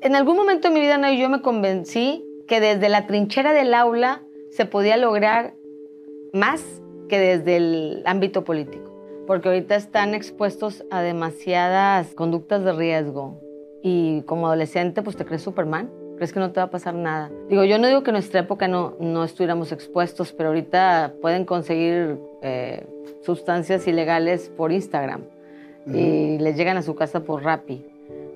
En algún momento de mi vida, yo me convencí que desde la trinchera del aula se podía lograr más que desde el ámbito político, porque ahorita están expuestos a demasiadas conductas de riesgo y como adolescente pues te crees Superman, crees que no te va a pasar nada. Digo, yo no digo que en nuestra época no, no estuviéramos expuestos, pero ahorita pueden conseguir eh, sustancias ilegales por Instagram y les llegan a su casa por Rappi.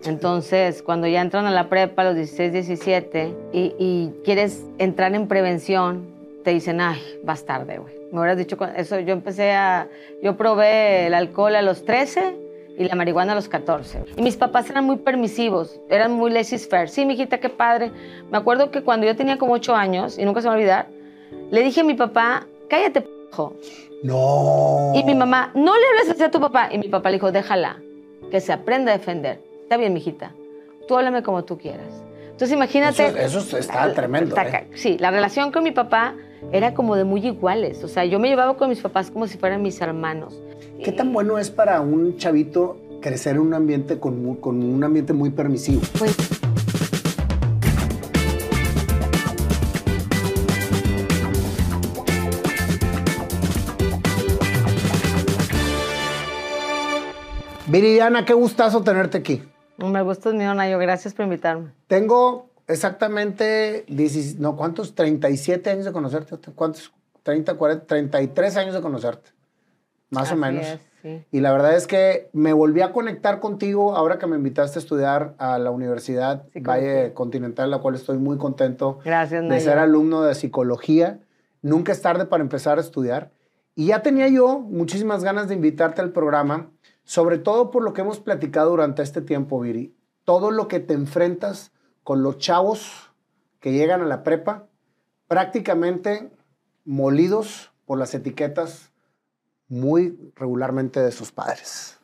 Entonces, cuando ya entran a la prepa a los 16, 17 y, y quieres entrar en prevención, te dicen, ay, vas tarde, güey. Me hubieras dicho eso. Yo empecé a. Yo probé el alcohol a los 13 y la marihuana a los 14. Y mis papás eran muy permisivos, eran muy laissez-faire. Sí, mijita, qué padre. Me acuerdo que cuando yo tenía como 8 años, y nunca se me va a olvidar, le dije a mi papá, cállate, p***. No. Y mi mamá, no le hables así a tu papá. Y mi papá le dijo, déjala, que se aprenda a defender. Está bien, mijita, tú háblame como tú quieras. Entonces imagínate... Eso, está tremendo. ¿eh? Sí, la relación con mi papá era como de muy iguales. O sea, yo me llevaba con mis papás como si fueran mis hermanos. ¿Qué tan bueno es para un chavito crecer en un ambiente con, con un ambiente muy permisivo? Pues Viridiana, qué gustazo tenerte aquí. Me gusta mío, Nayo. Gracias por invitarme. Tengo exactamente, no, ¿cuántos? 37 años de conocerte. ¿Cuántos? 30, 40, 33 años de conocerte. Más o menos. Y la verdad es que me volví a conectar contigo ahora que me invitaste a estudiar a la Universidad Valle Continental, la cual estoy muy contento Gracias, de ser alumno de psicología. Nunca es tarde para empezar a estudiar. Y ya tenía yo muchísimas ganas de invitarte al programa, sobre todo por lo que hemos platicado durante este tiempo, Viri. Todo lo que te enfrentas con los chavos que llegan a la prepa, prácticamente molidos por las etiquetas muy regularmente de sus padres.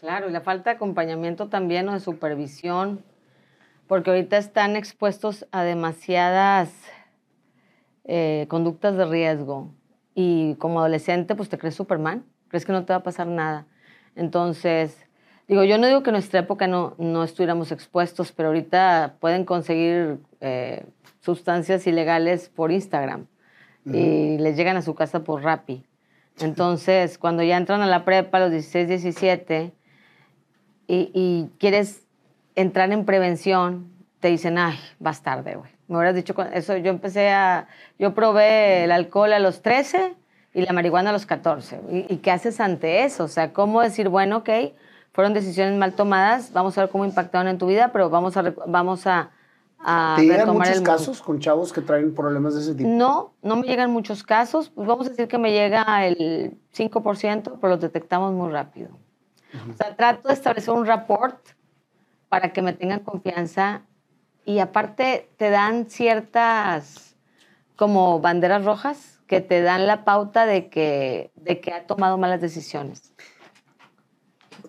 Claro, y la falta de acompañamiento también o de supervisión, porque ahorita están expuestos a demasiadas eh, conductas de riesgo y como adolescente pues te crees Superman, crees que no te va a pasar nada. Entonces, digo, yo no digo que en nuestra época no, no estuviéramos expuestos, pero ahorita pueden conseguir eh, sustancias ilegales por Instagram y les llegan a su casa por Rappi. Entonces, cuando ya entran a la prepa los 16, 17 y, quieres entrar en prevención, te dicen, ay, vas tarde, güey. Me hubieras dicho eso. Yo empecé a. Yo probé el alcohol a los 13 y la marihuana a los 14. ¿Y, qué haces ante eso? O sea, ¿cómo decir, bueno, ok, fueron decisiones mal tomadas, vamos a ver cómo impactaron en tu vida, pero vamos a, vamos a, ¿Te llegan muchos casos con chavos que traen problemas de ese tipo? No, no me llegan muchos casos. Pues vamos a decir que me llega el 5%, pero los detectamos muy rápido. O sea, trato de establecer un rapport para que me tengan confianza y aparte te dan ciertas como banderas rojas que te dan la pauta de que, de que ha tomado malas decisiones.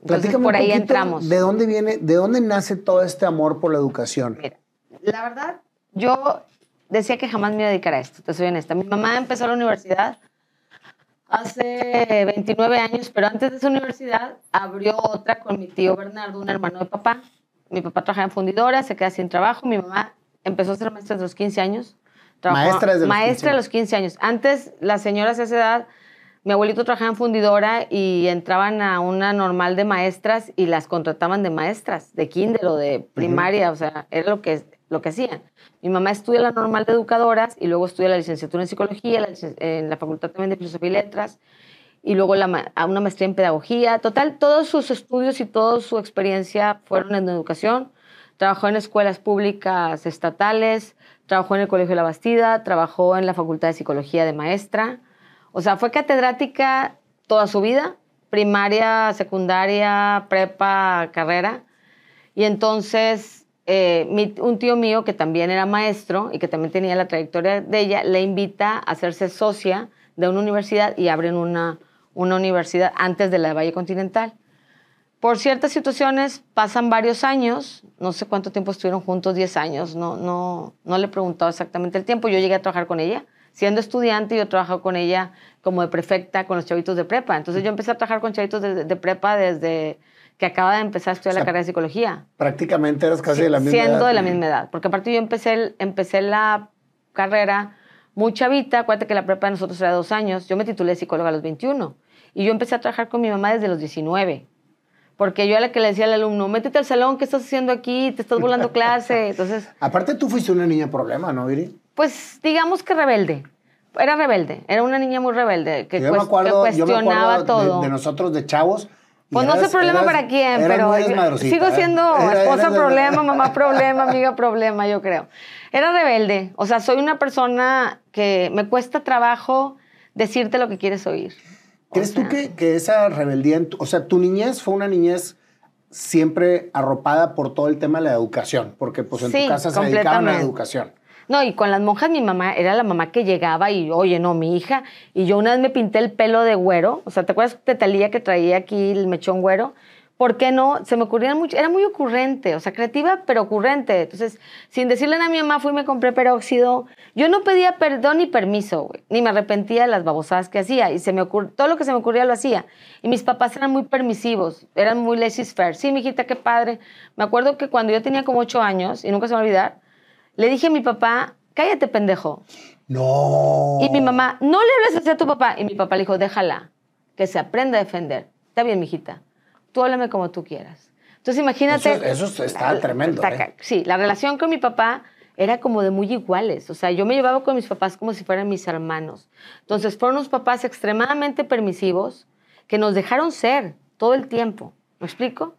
Entonces, por ahí entramos. ¿De dónde viene, de dónde nace todo este amor por la educación? Mira, la verdad, yo decía que jamás me iba a dedicar a esto, te soy honesta. Mi mamá empezó la universidad hace 29 años, pero antes de esa universidad abrió otra con mi tío Bernardo, un hermano de papá. Mi papá trabajaba en fundidora, se queda sin trabajo. Mi mamá empezó a ser maestra desde los 15 años. Maestra desde los maestra 15 de los 15 años. Antes, las señoras de esa edad, mi abuelito trabajaba en fundidora y entraban a una normal de maestras y las contrataban de maestras, de kinder o de primaria, o sea, era lo que lo que hacían. Mi mamá estudia la normal de educadoras y luego estudia la licenciatura en psicología, en la facultad también de filosofía y letras, y luego la, a una maestría en pedagogía. Total, todos sus estudios y toda su experiencia fueron en educación. Trabajó en escuelas públicas estatales, trabajó en el Colegio de la Bastida, trabajó en la Facultad de Psicología de maestra. O sea, fue catedrática toda su vida, primaria, secundaria, prepa, carrera. Y entonces eh, un tío mío que también era maestro y que también tenía la trayectoria de ella, le invita a hacerse socia de una universidad y abren una, una universidad antes de la Valle Continental. Por ciertas situaciones pasan varios años, no sé cuánto tiempo estuvieron juntos, 10 años, no, no, no le he preguntado exactamente el tiempo, yo llegué a trabajar con ella. Siendo estudiante, yo trabajo con ella como de prefecta con los chavitos de prepa. Entonces yo empecé a trabajar con chavitos de, de prepa desde que acaba de empezar a estudiar la carrera de psicología. Prácticamente eras casi de la misma edad. Siendo de la misma edad. Porque aparte yo empecé, empecé la carrera muy chavita. Acuérdate que la prepa de nosotros era dos años. Yo me titulé psicóloga a los 21. Y yo empecé a trabajar con mi mamá desde los 19. Porque yo era la que le decía al alumno, métete al salón, ¿qué estás haciendo aquí? Te estás volando clase. Entonces... Aparte tú fuiste una niña problema, ¿no, Viri? Pues digamos que rebelde. Era rebelde. Era una niña muy rebelde. Que, cuestionaba todo. de nosotros de chavos pues no sé problema para quién, pero sigo ¿eh? siendo esposa problema, mamá problema, amiga problema, yo creo. Era rebelde, o sea, soy una persona que me cuesta trabajo decirte lo que quieres oír. ¿Crees tú que, que, esa rebeldía, o sea, tu niñez fue una niñez siempre arropada por todo el tema de la educación? Porque pues en tu casa se dedicaban a la educación. No, y con las monjas mi mamá era la mamá que llegaba y, oye, no, mi hija. Y yo una vez me pinté el pelo de güero. O sea, ¿te acuerdas de Talía que traía aquí el mechón güero? ¿Por qué no? Se me ocurrían mucho. Era muy ocurrente, o sea, creativa, pero ocurrente. Entonces, sin decirle a mi mamá, fui y me compré peróxido. Yo no pedía perdón ni permiso, güey, ni me arrepentía de las babosadas que hacía. Y se me ocurrió, todo lo que se me ocurría lo hacía. Y mis papás eran muy permisivos, eran muy laissez-faire. Sí, mijita, qué padre. Me acuerdo que cuando yo tenía como ocho años, y nunca se me va a olvidar, le dije a mi papá, cállate, pendejo. No. Y mi mamá, no le hables así a tu papá. Y mi papá le dijo, déjala, que se aprenda a defender. Está bien, mijita. Tú háblame como tú quieras. Entonces, imagínate. Eso, está tremendo. ¿eh? Sí, la relación con mi papá era como de muy iguales. O sea, yo me llevaba con mis papás como si fueran mis hermanos. Entonces, fueron unos papás extremadamente permisivos que nos dejaron ser todo el tiempo. ¿Me explico?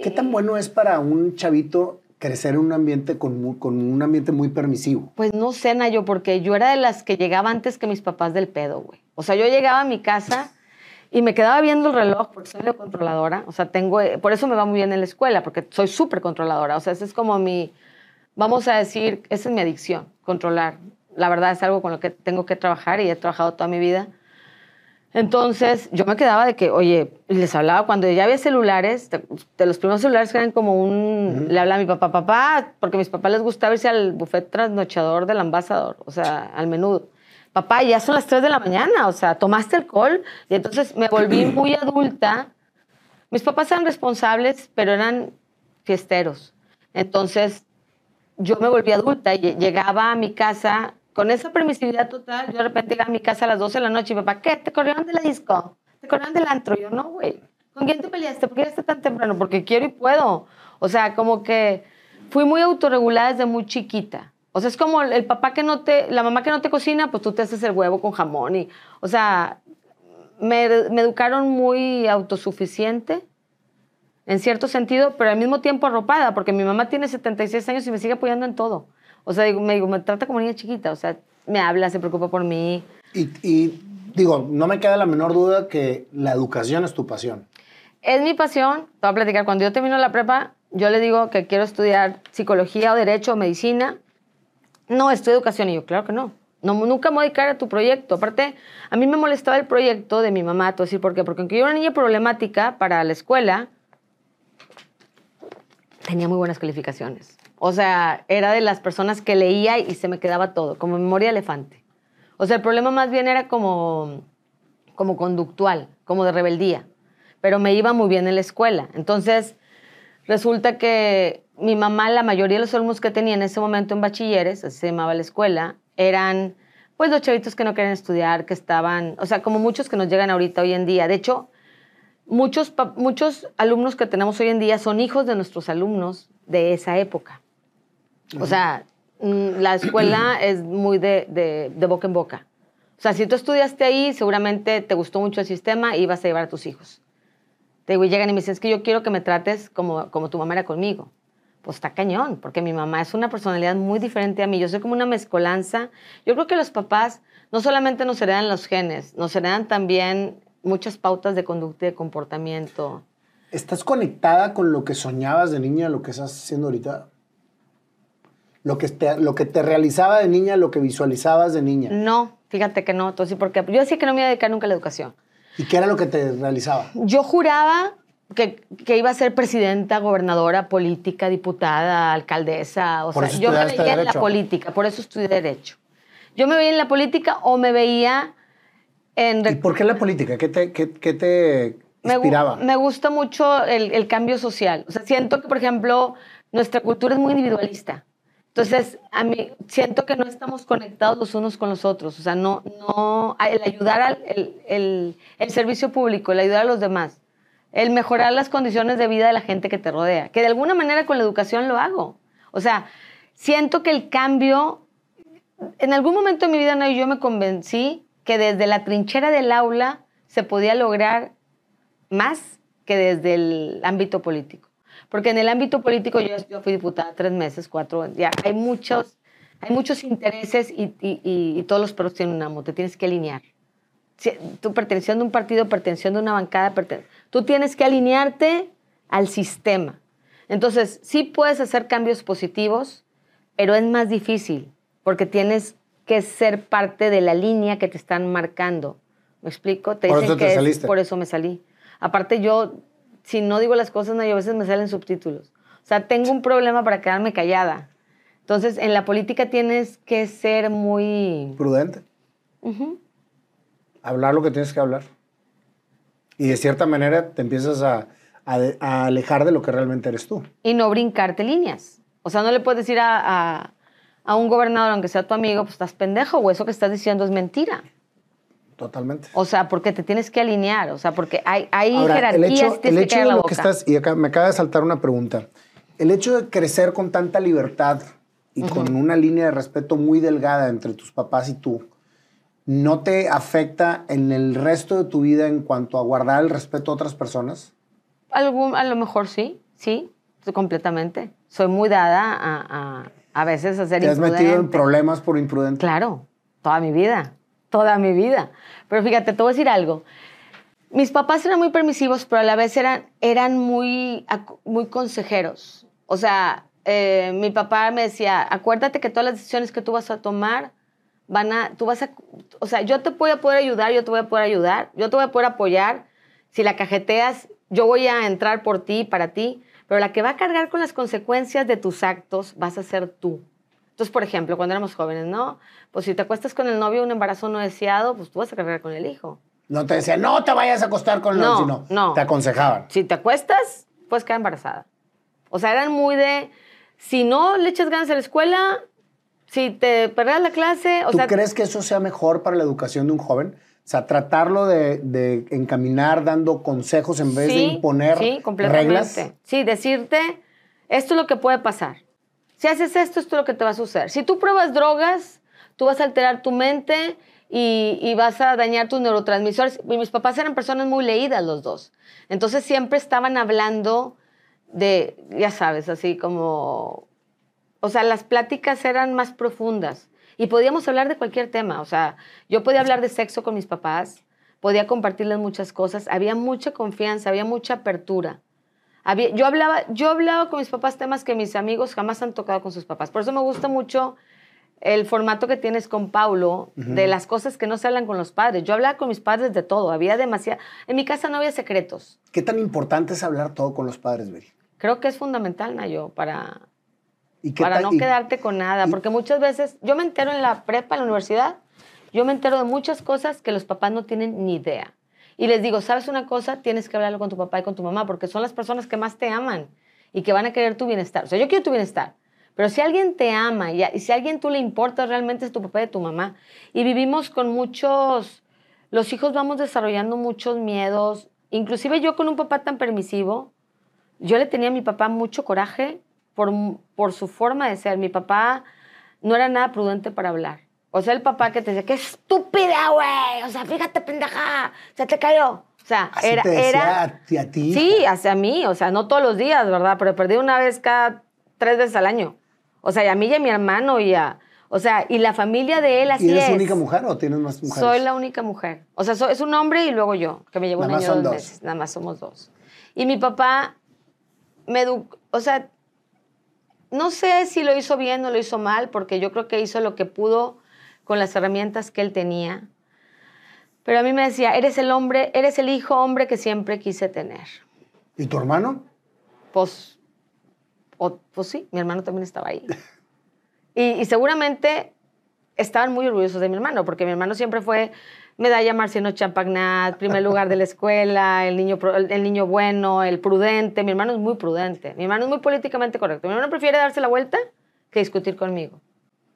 ¿Qué tan bueno es para un chavito crecer en un ambiente con, con, un ambiente muy permisivo? Pues no sé, Nayo, porque yo era de las que llegaba antes que mis papás del pedo, güey. O sea, yo llegaba a mi casa y me quedaba viendo el reloj porque soy la controladora. O sea, tengo, por eso me va muy bien en la escuela, porque soy súper controladora. O sea, esa es como mi, vamos a decir, esa es mi adicción, controlar. La verdad es algo con lo que tengo que trabajar y he trabajado toda mi vida. Entonces yo me quedaba de que, oye, les hablaba cuando ya había celulares, de, los primeros celulares que eran como un, le hablaba a mi papá, papá, porque a mis papás les gustaba irse al buffet trasnochador del ambasador, o sea, al menudo. Papá, ya son las 3 de la mañana, o sea, tomaste alcohol. Y entonces me volví muy adulta. Mis papás eran responsables, pero eran fiesteros. Entonces yo me volví adulta y llegaba a mi casa con esa permisividad total, yo de repente iba a mi casa a las 12 de la noche y papá, ¿qué? ¿Te corrieron de la disco? ¿Te corrieron del antro? Yo, no, güey. ¿Con quién te peleaste? ¿Por qué llegaste tan temprano? Porque quiero y puedo. O sea, como que fui muy autorregulada desde muy chiquita. O sea, es como el, papá que no te, la mamá que no te cocina, pues tú te haces el huevo con jamón y, o sea, me, me educaron muy autosuficiente, en cierto sentido, pero al mismo tiempo arropada, porque mi mamá tiene 76 años y me sigue apoyando en todo. O sea, me, digo, me trata como niña chiquita, o sea, me habla, se preocupa por mí. Y, digo, no me queda la menor duda que la educación es tu pasión. Es mi pasión, te voy a platicar, cuando yo termino la prepa, yo le digo que quiero estudiar psicología o derecho o medicina. No, estudio educación. Y yo, claro que no. no nunca me voy a dedicar a tu proyecto. Aparte, a mí me molestaba el proyecto de mi mamá, te voy a decir por qué. Porque aunque yo era una niña problemática para la escuela, tenía muy buenas calificaciones. O sea, era de las personas que leía y se me quedaba todo, como memoria elefante. O sea, el problema más bien era como, como conductual, como de rebeldía. Pero me iba muy bien en la escuela. Entonces, resulta que mi mamá, la mayoría de los alumnos que tenía en ese momento en bachilleres, así se llamaba la escuela, eran pues los chavitos que no querían estudiar, que estaban, o sea, como muchos que nos llegan ahorita hoy en día. De hecho, muchos, muchos alumnos que tenemos hoy en día son hijos de nuestros alumnos de esa época. O sea, mm, la escuela es muy de, de, boca en boca. O sea, si tú estudiaste ahí, seguramente te gustó mucho el sistema y vas a llevar a tus hijos. Te digo, y llegan y me dicen, es que yo quiero que me trates como, como tu mamá era conmigo. Pues está cañón, porque mi mamá es una personalidad muy diferente a mí. Yo soy como una mezcolanza. Yo creo que los papás no solamente nos heredan los genes, nos heredan también muchas pautas de conducta y de comportamiento. ¿Estás conectada con lo que soñabas de niña, lo que estás haciendo ahorita? lo que, te, lo que te realizaba de niña, lo que visualizabas de niña. No, fíjate que no, entonces, porque yo decía que no me iba a dedicar nunca a la educación. ¿Y qué era lo que te realizaba? Yo juraba que, que iba a ser presidenta, gobernadora, política, diputada, alcaldesa. O sea, yo me veía en la política, por eso estudié Derecho. Yo me veía en la política o me veía en... ¿Y por qué la política? ¿Qué te, qué, qué te Me, inspiraba? me gusta mucho el, el cambio social. O sea, siento que, por ejemplo, nuestra cultura es muy individualista. Entonces, a mí siento que no estamos conectados los unos con los otros. O sea, no, no, el ayudar al el, el- el servicio público, el ayudar a los demás, el mejorar las condiciones de vida de la gente que te rodea, que de alguna manera con la educación lo hago. O sea, siento que el cambio, en algún momento de mi vida, Nayo, yo me convencí que desde la trinchera del aula se podía lograr más que desde el ámbito político. Porque en el ámbito político yo, yo fui diputada tres meses, cuatro, ya hay muchos, hay muchos intereses y, todos los perros tienen un amo, te tienes que alinear. Tú perteneciendo a un partido, perteneciendo a una bancada, tú tienes que alinearte al sistema. Entonces, sí puedes hacer cambios positivos, pero es más difícil porque tienes que ser parte de la línea que te están marcando. ¿Me explico? Te Por dicen eso te que es- saliste. por eso me salí. Aparte, yo, si no digo las cosas, no, y a veces me salen subtítulos. O sea, tengo un problema para quedarme callada. Entonces, en la política tienes que ser muy... Prudente. Ujú. Hablar lo que tienes que hablar. Y de cierta manera te empiezas a, a a alejar de lo que realmente eres tú. y no brincarte líneas. O sea, no le puedes decir a, a- a un gobernador, aunque sea tu amigo, pues estás pendejo o eso que estás diciendo es mentira. Totalmente. O sea, porque te tienes que alinear, o sea, porque hay, hay Ahora, el jerarquías, hecho, el tienes que hecho callar de lo boca. que estás, y acá me acaba de saltar una pregunta. El hecho de crecer con tanta libertad y con una línea de respeto muy delgada entre tus papás y tú, ¿no te afecta en el resto de tu vida en cuanto a guardar el respeto a otras personas? Algún, a lo mejor sí, sí, completamente. Soy muy dada a, a, a veces a ser ¿Te has metido en imprudente. problemas por imprudente? Claro, toda mi vida, toda mi vida. Pero fíjate, te voy a decir algo. Mis papás eran muy permisivos, pero a la vez eran, eran muy, muy consejeros. O sea, eh, mi papá me decía, acuérdate que todas las decisiones que tú vas a tomar van a, tú vas a, o sea, yo te voy a poder ayudar, yo te voy a poder ayudar, yo te voy a poder apoyar. Si la cajeteas, yo voy a entrar por ti, para ti, pero la que va a cargar con las consecuencias de tus actos vas a ser tú. Entonces, por ejemplo, cuando éramos jóvenes, ¿no? Pues si te acuestas con el novio un embarazo no deseado, pues tú vas a cargar con el hijo. No te decían, no te vayas a acostar con No, él, sino no. te aconsejaban. Si te acuestas, puedes quedar embarazada. O sea, eran muy de, si no le echas ganas a la escuela, si te perdes la clase, o ¿Tú sea, crees que eso sea mejor para la educación de un joven? O sea, tratarlo de, de encaminar dando consejos en vez de imponer sí, completamente. reglas. Sí, decirte, esto es lo que puede pasar. Si haces esto, esto es lo que te va a suceder. Si tú pruebas drogas, tú vas a alterar tu mente y, y vas a dañar tus neurotransmisores. Y mis papás eran personas muy leídas los dos. Entonces siempre estaban hablando de, ya sabes, así como... O sea, las pláticas eran más profundas y podíamos hablar de cualquier tema. O sea, yo podía hablar de sexo con mis papás, podía compartirles muchas cosas, había mucha confianza, había mucha apertura. Había, yo, hablaba, yo hablaba con mis papás temas que mis amigos jamás han tocado con sus papás. Por eso me gusta mucho el formato que tienes con Paulo, de las cosas que no se hablan con los padres. Yo hablaba con mis padres de todo, había demasiado... En mi casa no había secretos. ¿Qué tan importante es hablar todo con los padres, Beri? Creo que es fundamental, Nayo, para, ¿Y qué para no y- quedarte con nada, y- porque muchas veces, yo me entero en la prepa, en la universidad, yo me entero de muchas cosas que los papás no tienen ni idea. Y les digo, ¿sabes una cosa? Tienes que hablarlo con tu papá y con tu mamá, porque son las personas que más te aman y que van a querer tu bienestar. O sea, yo quiero tu bienestar, pero si alguien te ama y, y si a alguien tú le importa, realmente es tu papá y tu mamá. Y vivimos con muchos, los hijos vamos desarrollando muchos miedos, inclusive yo con un papá tan permisivo, yo le tenía a mi papá mucho coraje por, por su forma de ser. Mi papá no era nada prudente para hablar. O sea, el papá que te decía, qué estúpida, güey. O sea, fíjate, pendeja, se te cayó. O sea, Así era... te decía era a ti, a ti, sí, hacia mí. O sea, no todos los días, ¿verdad? Pero perdí una vez cada tres veces al año. O sea, y a mí y a mi hermano y a... O sea, y la familia de él así ¿Y eres es. única mujer o tienes más mujeres? Soy la única mujer. O sea, so- es un hombre y luego yo, que me llevo un año dos dos. meses. Nada más somos dos. Y mi papá me educó, o sea, no sé si lo hizo bien o lo hizo mal, porque yo creo que hizo lo que pudo con las herramientas que él tenía. Pero a mí me decía, eres el hombre, eres el hijo hombre que siempre quise tener. ¿Y tu hermano? Pues, o- pues sí, mi hermano también estaba ahí. Y, y seguramente estaban muy orgullosos de mi hermano, porque mi hermano siempre fue medalla Marciano Champagnat, primer lugar de la escuela, el niño, el niño bueno, el prudente. Mi hermano es muy prudente. Mi hermano es muy políticamente correcto. Mi hermano prefiere darse la vuelta que discutir conmigo.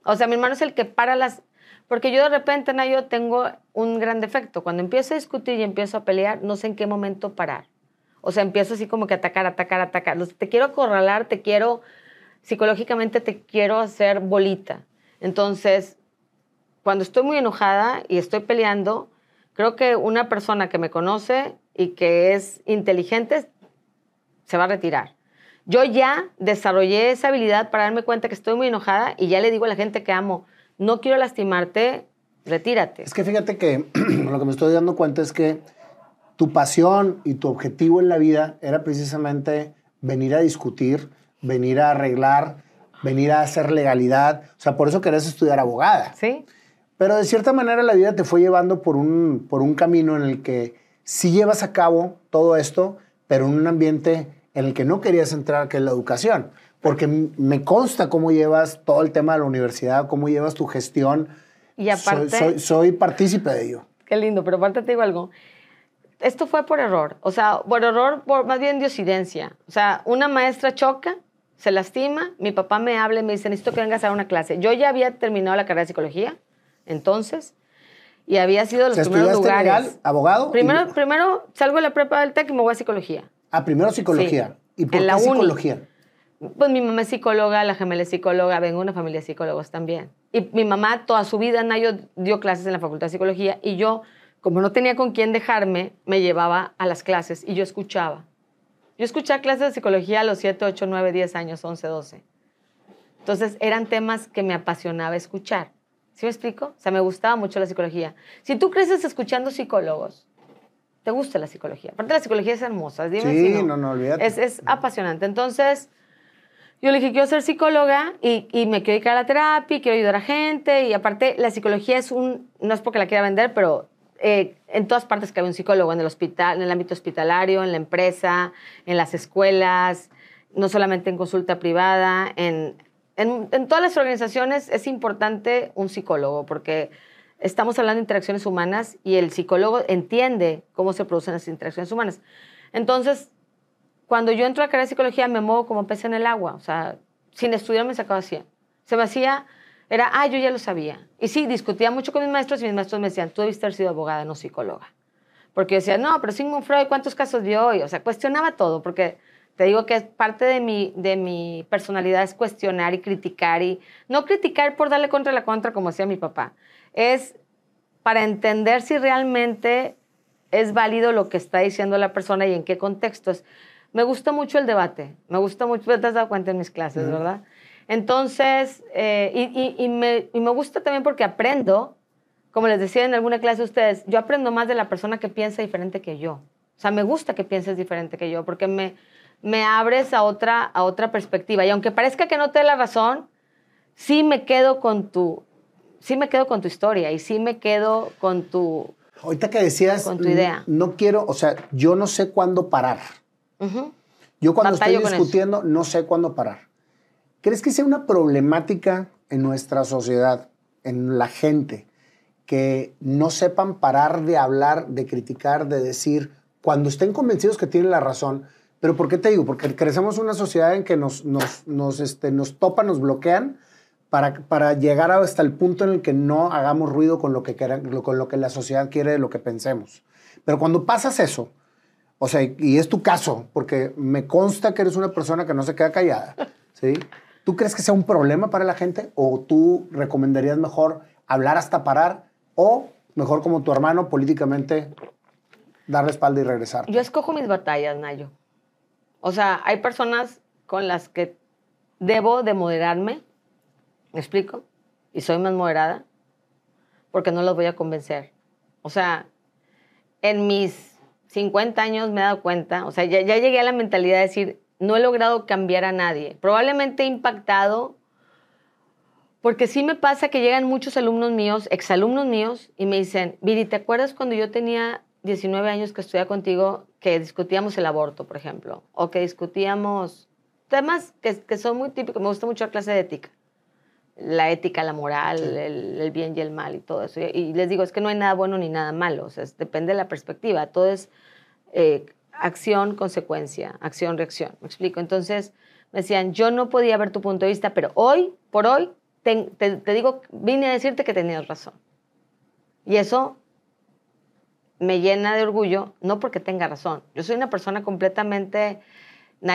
O sea, mi hermano es el que para las... Porque yo de repente, Nayo, tengo un gran defecto. Cuando empiezo a discutir y empiezo a pelear, no sé en qué momento parar. O sea, empiezo así como que atacar, atacar, atacar. Te quiero acorralar, te quiero, psicológicamente te quiero hacer bolita. Entonces, cuando estoy muy enojada y estoy peleando, creo que una persona que me conoce y que es inteligente se va a retirar. Yo ya desarrollé esa habilidad para darme cuenta que estoy muy enojada y ya le digo a la gente que amo, no quiero lastimarte, retírate. Es que fíjate que lo que me estoy dando cuenta es que tu pasión y tu objetivo en la vida era precisamente venir a discutir, venir a arreglar, venir a hacer legalidad. O sea, por eso querés estudiar abogada. Sí. Pero de cierta manera la vida te fue llevando por un, por un camino en el que sí llevas a cabo todo esto, pero en un ambiente en el que no querías entrar, que es la educación. Porque me consta cómo llevas todo el tema de la universidad, cómo llevas tu gestión. Y aparte... Soy, soy, partícipe de ello. Qué lindo, pero aparte te digo algo. Esto fue por error, o sea, por error, por, más bien diosidencia. O sea, una maestra choca, se lastima, mi papá me habla y me dice, necesito que vengas a dar una clase. Yo ya había terminado la carrera de psicología, entonces, y había sido los primeros lugares. Legal, abogado? Primero, primero salgo de la prepa del TEC y me voy a psicología. Ah, primero psicología. ¿Y por qué psicología? Pues mi mamá es psicóloga, la gemela es psicóloga, vengo de una familia de psicólogos también. Y mi mamá toda su vida, Nayo, dio clases en la Facultad de Psicología y yo, como no tenía con quién dejarme, me llevaba a las clases y yo escuchaba. Yo escuchaba clases de psicología a los 7, 8, 9, 10 años, 11, 12. Entonces eran temas que me apasionaba escuchar. ¿Sí me explico? O sea, me gustaba mucho la psicología. Si tú creces escuchando psicólogos, te gusta la psicología. Aparte, la psicología es hermosa. Dime sí, si no, no, olvídate. Es, es apasionante. Entonces, yo le dije, quiero ser psicóloga y, y, me quiero dedicar a la terapia, quiero ayudar a gente. Y aparte, la psicología es un, no es porque la quiera vender, pero eh, en todas partes cabe un psicólogo, en el hospital, en el ámbito hospitalario, en la empresa, en las escuelas, no solamente en consulta privada, en, en, todas las organizaciones es importante un psicólogo porque estamos hablando de interacciones humanas y el psicólogo entiende cómo se producen las interacciones humanas. Entonces, cuando yo entro a la carrera de psicología me muevo como pez en el agua, o sea, sin estudiar me sacaba así. Se me hacía, era, ah, yo ya lo sabía. Y sí, discutía mucho con mis maestros y mis maestros me decían, tú debiste haber sido abogada, no psicóloga. Porque yo decía, no, pero Sigmund Freud, ¿cuántos casos vio hoy? O sea, cuestionaba todo, porque te digo que parte de mi, de mi personalidad es cuestionar y criticar y no criticar por darle contra la contra como hacía mi papá. Es para entender si realmente es válido lo que está diciendo la persona y en qué contextos. Me gusta mucho el debate, me gusta mucho, te has dado cuenta en mis clases, ¿verdad? Entonces, eh, y, y, me, y me gusta también porque aprendo, como les decía en alguna clase a ustedes, yo aprendo más de la persona que piensa diferente que yo. O sea, me gusta que pienses diferente que yo, porque me, me abres a otra, a otra perspectiva. Y aunque parezca que no te dé la razón, sí me quedo con tu, sí me quedo con tu historia y sí me quedo con tu... Ahorita que decías, con tu idea. No, quiero, o sea, yo no sé cuándo parar. Yo cuando estoy discutiendo no sé cuándo parar. ¿Crees que sea una problemática en nuestra sociedad, en la gente, que no sepan parar de hablar, de criticar, de decir, cuando estén convencidos que tienen la razón, pero ¿por qué te digo? Porque crecemos una sociedad en que nos, nos, nos, este, nos topan, nos bloquean para, para llegar hasta el punto en el que no hagamos ruido con lo, que con lo que la sociedad quiere de lo que pensemos. Pero cuando pasas eso, o sea, y es tu caso, porque me consta que eres una persona que no se queda callada, ¿sí? ¿Tú crees que sea un problema para la gente o tú recomendarías mejor hablar hasta parar o mejor como tu hermano políticamente darle espalda y regresar? Yo escojo mis batallas, Nayo. O sea, hay personas con las que debo de moderarme, ¿me explico? Y soy más moderada porque no los voy a convencer. O sea, en mis 50 años me he dado cuenta, o sea, ya, llegué a la mentalidad de decir, no he logrado cambiar a nadie. Probablemente he impactado porque sí me pasa que llegan muchos alumnos míos, exalumnos míos, y me dicen, Viri, ¿te acuerdas cuando yo tenía 19 años que estudiaba contigo que discutíamos el aborto, por ejemplo, o que discutíamos temas que, que son muy típicos, me gusta mucho la clase de ética. la ética, la moral, el, el, bien y el mal y todo eso. Y, les digo, es que no hay nada bueno ni nada malo, o sea, depende de la perspectiva. Todo es eh, acción, consecuencia, acción, reacción. ¿Me explico? Entonces me decían, yo no podía ver tu punto de vista, pero hoy, por hoy, te, te digo, vine a decirte que tenías razón. Y eso me llena de orgullo, no porque tenga razón. Yo soy una persona completamente,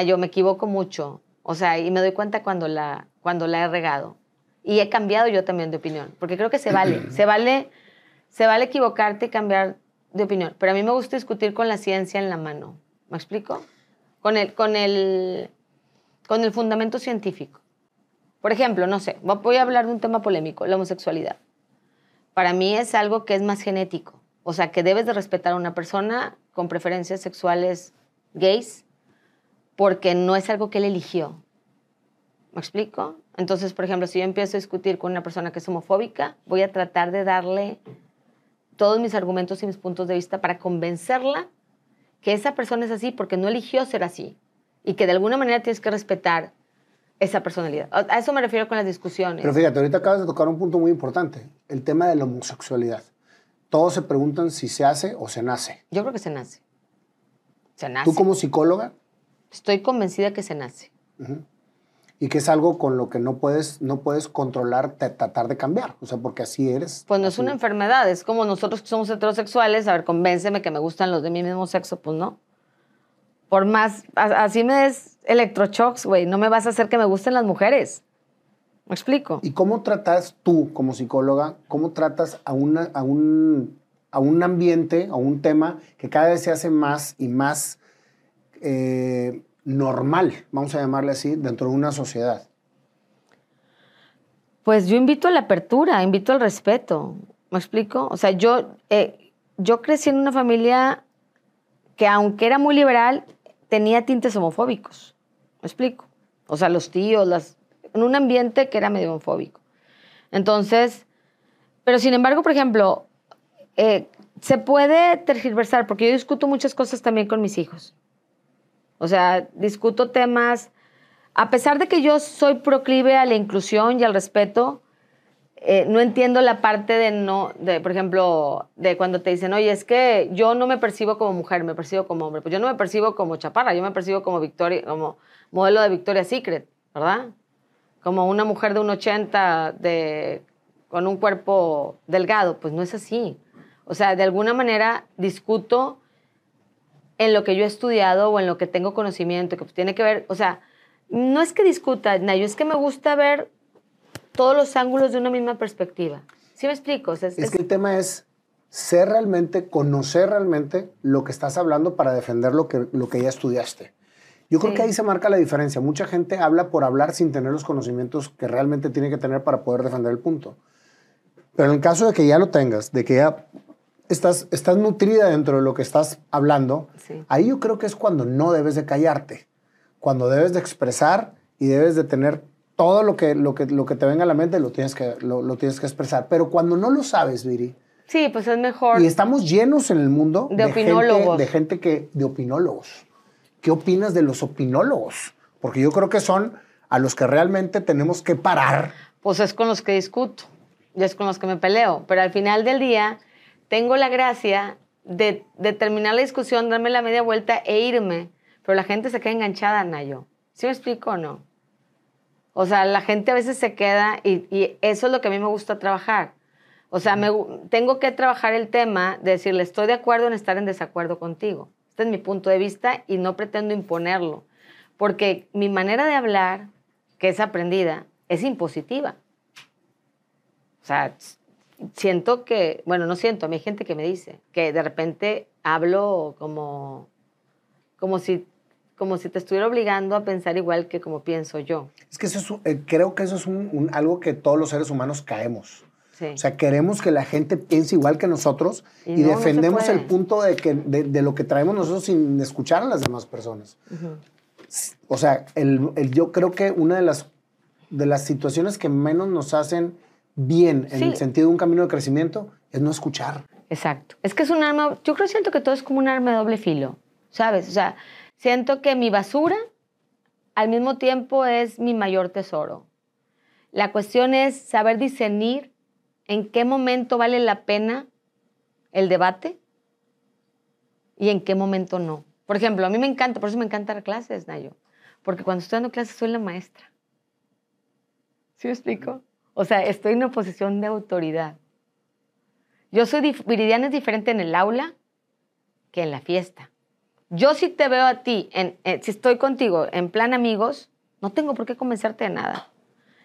yo me equivoco mucho, o sea, y me doy cuenta cuando la, cuando la he regado. Y he cambiado yo también de opinión, porque creo que se vale, se vale, se vale equivocarte y cambiar de opinión. Pero a mí me gusta discutir con la ciencia en la mano. ¿Me explico? Con el, con el, con el fundamento científico. Por ejemplo, no sé, voy a hablar de un tema polémico, la homosexualidad. Para mí es algo que es más genético. O sea, que debes de respetar a una persona con preferencias sexuales gays porque no es algo que él eligió. ¿Me explico? Entonces, por ejemplo, si yo empiezo a discutir con una persona que es homofóbica, voy a tratar de darle todos mis argumentos y mis puntos de vista para convencerla que esa persona es así porque no eligió ser así y que de alguna manera tienes que respetar esa personalidad. A eso me refiero con las discusiones. Pero fíjate, ahorita acabas de tocar un punto muy importante, el tema de la homosexualidad. Todos se preguntan si se hace o se nace. Yo creo que se nace. Se nace. ¿Tú como psicóloga? Estoy convencida que se nace. Y que es algo con lo que no puedes, no puedes controlar, tratar de cambiar. O sea, porque así eres. Pues no es una enfermedad. Es como nosotros que somos heterosexuales. A ver, convénceme que me gustan los de mi mismo sexo. Pues no. Por más, así me des electroshocks, güey. No me vas a hacer que me gusten las mujeres. ¿Me explico? ¿Y cómo tratas tú como psicóloga, cómo tratas a, una, a, un, a un ambiente, a un tema que cada vez se hace más y más eh, normal, vamos a llamarle así, dentro de una sociedad? Pues yo invito a la apertura, invito al respeto. ¿Me explico? O sea, yo, eh, yo crecí en una familia que aunque era muy liberal, tenía tintes homofóbicos. ¿Me explico? O sea, los tíos, las, en un ambiente que era medio homofóbico. Entonces, pero sin embargo, por ejemplo, eh, se puede tergiversar, porque yo discuto muchas cosas también con mis hijos. O sea, discuto temas, a pesar de que yo soy proclive a la inclusión y al respeto, eh, no entiendo la parte de no, de, por ejemplo, de cuando te dicen, oye, es que yo no me percibo como mujer, me percibo como hombre. Pues yo no me percibo como chaparra, yo me percibo como Victoria, como modelo de Victoria's Secret, ¿verdad? Como una mujer de un 80 de, con un cuerpo delgado. Pues no es así. O sea, de alguna manera discuto en lo que yo he estudiado o en lo que tengo conocimiento, que pues tiene que ver, o sea, no es que discuta, Nayo, es que me gusta ver todos los ángulos de una misma perspectiva. ¿Sí me explico? es, es, que el tema es ser realmente, conocer realmente lo que estás hablando para defender lo que, lo que ya estudiaste. Yo creo que ahí se marca la diferencia. Mucha gente habla por hablar sin tener los conocimientos que realmente tiene que tener para poder defender el punto. Pero en el caso de que ya lo tengas, de que ya estás, estás nutrida dentro de lo que estás hablando, ahí yo creo que es cuando no debes de callarte, cuando debes de expresar y debes de tener todo lo que, lo que, lo que te venga a la mente, lo tienes, que, lo, tienes que expresar. Pero cuando no lo sabes, Viri. Sí, pues es mejor. Y estamos llenos en el mundo de, opinólogos. de gente que, de opinólogos. ¿Qué opinas de los opinólogos? Porque yo creo que son a los que realmente tenemos que parar. Pues es con los que discuto, y es con los que me peleo, pero al final del día tengo la gracia de, terminar la discusión, darme la media vuelta e irme, pero la gente se queda enganchada, Nayo. ¿Sí me explico o no? O sea, la gente a veces se queda y, eso es lo que a mí me gusta trabajar. O sea, me, tengo que trabajar el tema de decirle, estoy de acuerdo en estar en desacuerdo contigo. Este es mi punto de vista y no pretendo imponerlo, porque mi manera de hablar, que es aprendida, es impositiva. O sea, siento que, bueno, no siento, a hay gente que me dice que de repente hablo como, como si como si te estuviera obligando a pensar igual que como pienso yo. Es que eso es, eh, creo que eso es algo que todos los seres humanos caemos. O sea, queremos que la gente piense igual que nosotros y, defendemos el punto de, que, de, lo que traemos nosotros sin escuchar a las demás personas. O sea, el, yo creo que una de las, de las situaciones que menos nos hacen bien en el sentido de un camino de crecimiento es no escuchar. Exacto. Es que es un arma, yo creo siento que todo es como un arma de doble filo, ¿sabes? O sea, siento que mi basura al mismo tiempo es mi mayor tesoro. La cuestión es saber discernir en qué momento vale la pena el debate y en qué momento no. Por ejemplo, a mí me encanta, por eso me encanta dar clases, Nayo, porque cuando estoy dando clases soy la maestra. ¿Sí me explico? O sea, estoy en una posición de autoridad. Yo soy, Viridiana es diferente en el aula que en la fiesta. Yo si te veo a ti, en, eh, si estoy contigo en plan amigos, no tengo por qué convencerte de nada.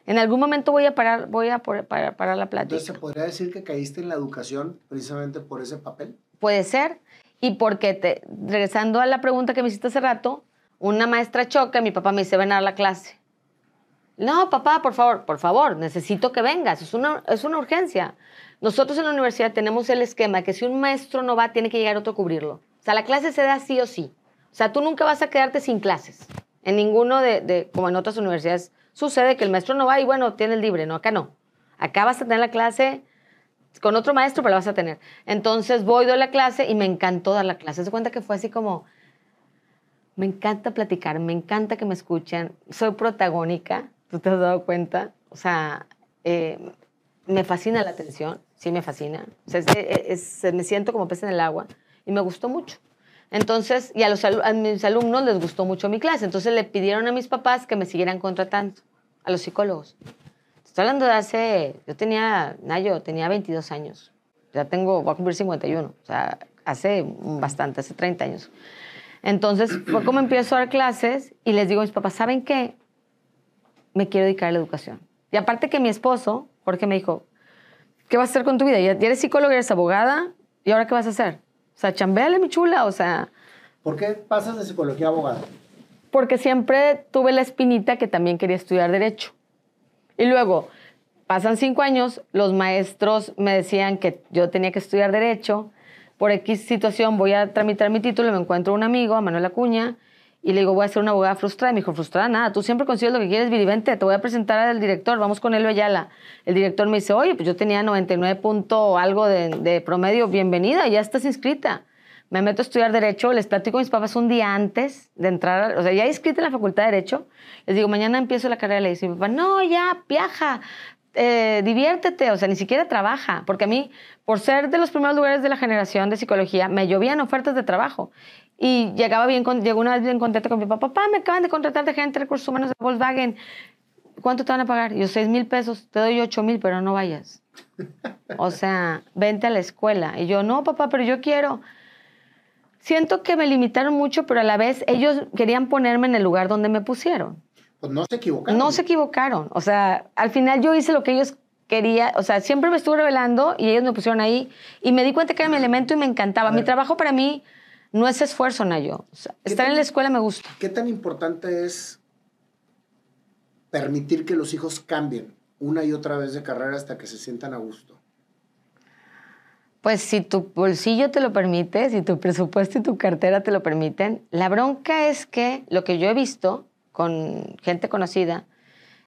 En algún momento voy a parar, voy a parar, parar la plática. Entonces, ¿se podría decir que caíste en la educación precisamente por ese papel? Puede ser. Y porque, te, regresando a la pregunta que me hiciste hace rato, una maestra choca, mi papá me dice, ven a la clase. No, papá, por favor, por favor, necesito que vengas, es una, es una urgencia. Nosotros en la universidad tenemos el esquema que si un maestro no va, tiene que llegar otro a cubrirlo. O sea, la clase se da sí o sí. O sea, tú nunca vas a quedarte sin clases. En ninguno de, de como en otras universidades, sucede que el maestro no va y bueno, tiene el libre. No, acá no. Acá vas a tener la clase con otro maestro, pero la vas a tener. Entonces voy, doy la clase y me encantó dar la clase. Se cuenta que fue así como, me encanta platicar, me encanta que me escuchen, soy protagónica, tú te has dado cuenta, o sea, eh, me fascina la atención, sí me fascina, o sea, me siento como pez en el agua y me gustó mucho. Entonces, y a, los, a mis alumnos les gustó mucho mi clase, entonces le pidieron a mis papás que me siguieran contratando, a los psicólogos. Estoy hablando de hace, yo tenía, Nayo, tenía 22 años, ya tengo, voy a cumplir 51, o sea, hace bastante, hace 30 años. Entonces, fue como empiezo a dar clases y les digo a mis papás, ¿saben qué? Me quiero dedicar a la educación. Y aparte que mi esposo, Jorge, me dijo, ¿qué vas a hacer con tu vida? Ya eres psicóloga, eres abogada, ¿y ahora qué vas a hacer? O sea, chambeale, mi chula, o sea... ¿Por qué pasas de psicología a abogada? Porque siempre tuve la espinita que también quería estudiar derecho. Y luego, pasan cinco años, los maestros me decían que yo tenía que estudiar derecho, por X situación voy a tramitar mi título, me encuentro un amigo, a Manuel Acuña, y le digo, voy a ser una abogada frustrada. Y me dijo, frustrada nada, tú siempre consigues lo que quieres, Virivente, te voy a presentar al director, vamos con él Ayala. El director me dice, oye, pues yo tenía 99 puntos algo de, de, promedio, bienvenida, ya estás inscrita. Me meto a estudiar Derecho, les platico a mis papás un día antes de entrar, o sea, ya inscrita en la Facultad de Derecho. Les digo, mañana empiezo la carrera. Le dice mi papá, no, ya, viaja, eh, diviértete, o sea, ni siquiera trabaja, porque a mí, por ser de los primeros lugares de la generación de psicología, me llovían ofertas de trabajo. Y llegaba bien, con, llegó una vez bien contenta con mi papá, papá, me acaban de contratar de gente de recursos humanos de Volkswagen, ¿cuánto te van a pagar? Yo, seis mil pesos, te doy ocho mil, pero no vayas. O sea, vente a la escuela. Y yo, no, papá, pero yo quiero. Siento que me limitaron mucho, pero a la vez ellos querían ponerme en el lugar donde me pusieron. Pues no se equivocaron. No se equivocaron. O sea, al final yo hice lo que ellos querían. O sea, siempre me estuve revelando y ellos me pusieron ahí. Y me di cuenta que era mi elemento y me encantaba. Mi trabajo para mí no es esfuerzo, Nayo. O sea, estar en la escuela me gusta. ¿Qué tan importante es permitir que los hijos cambien una y otra vez de carrera hasta que se sientan a gusto? Pues si tu bolsillo te lo permite, si tu presupuesto y tu cartera te lo permiten, la bronca es que lo que yo he visto con gente conocida,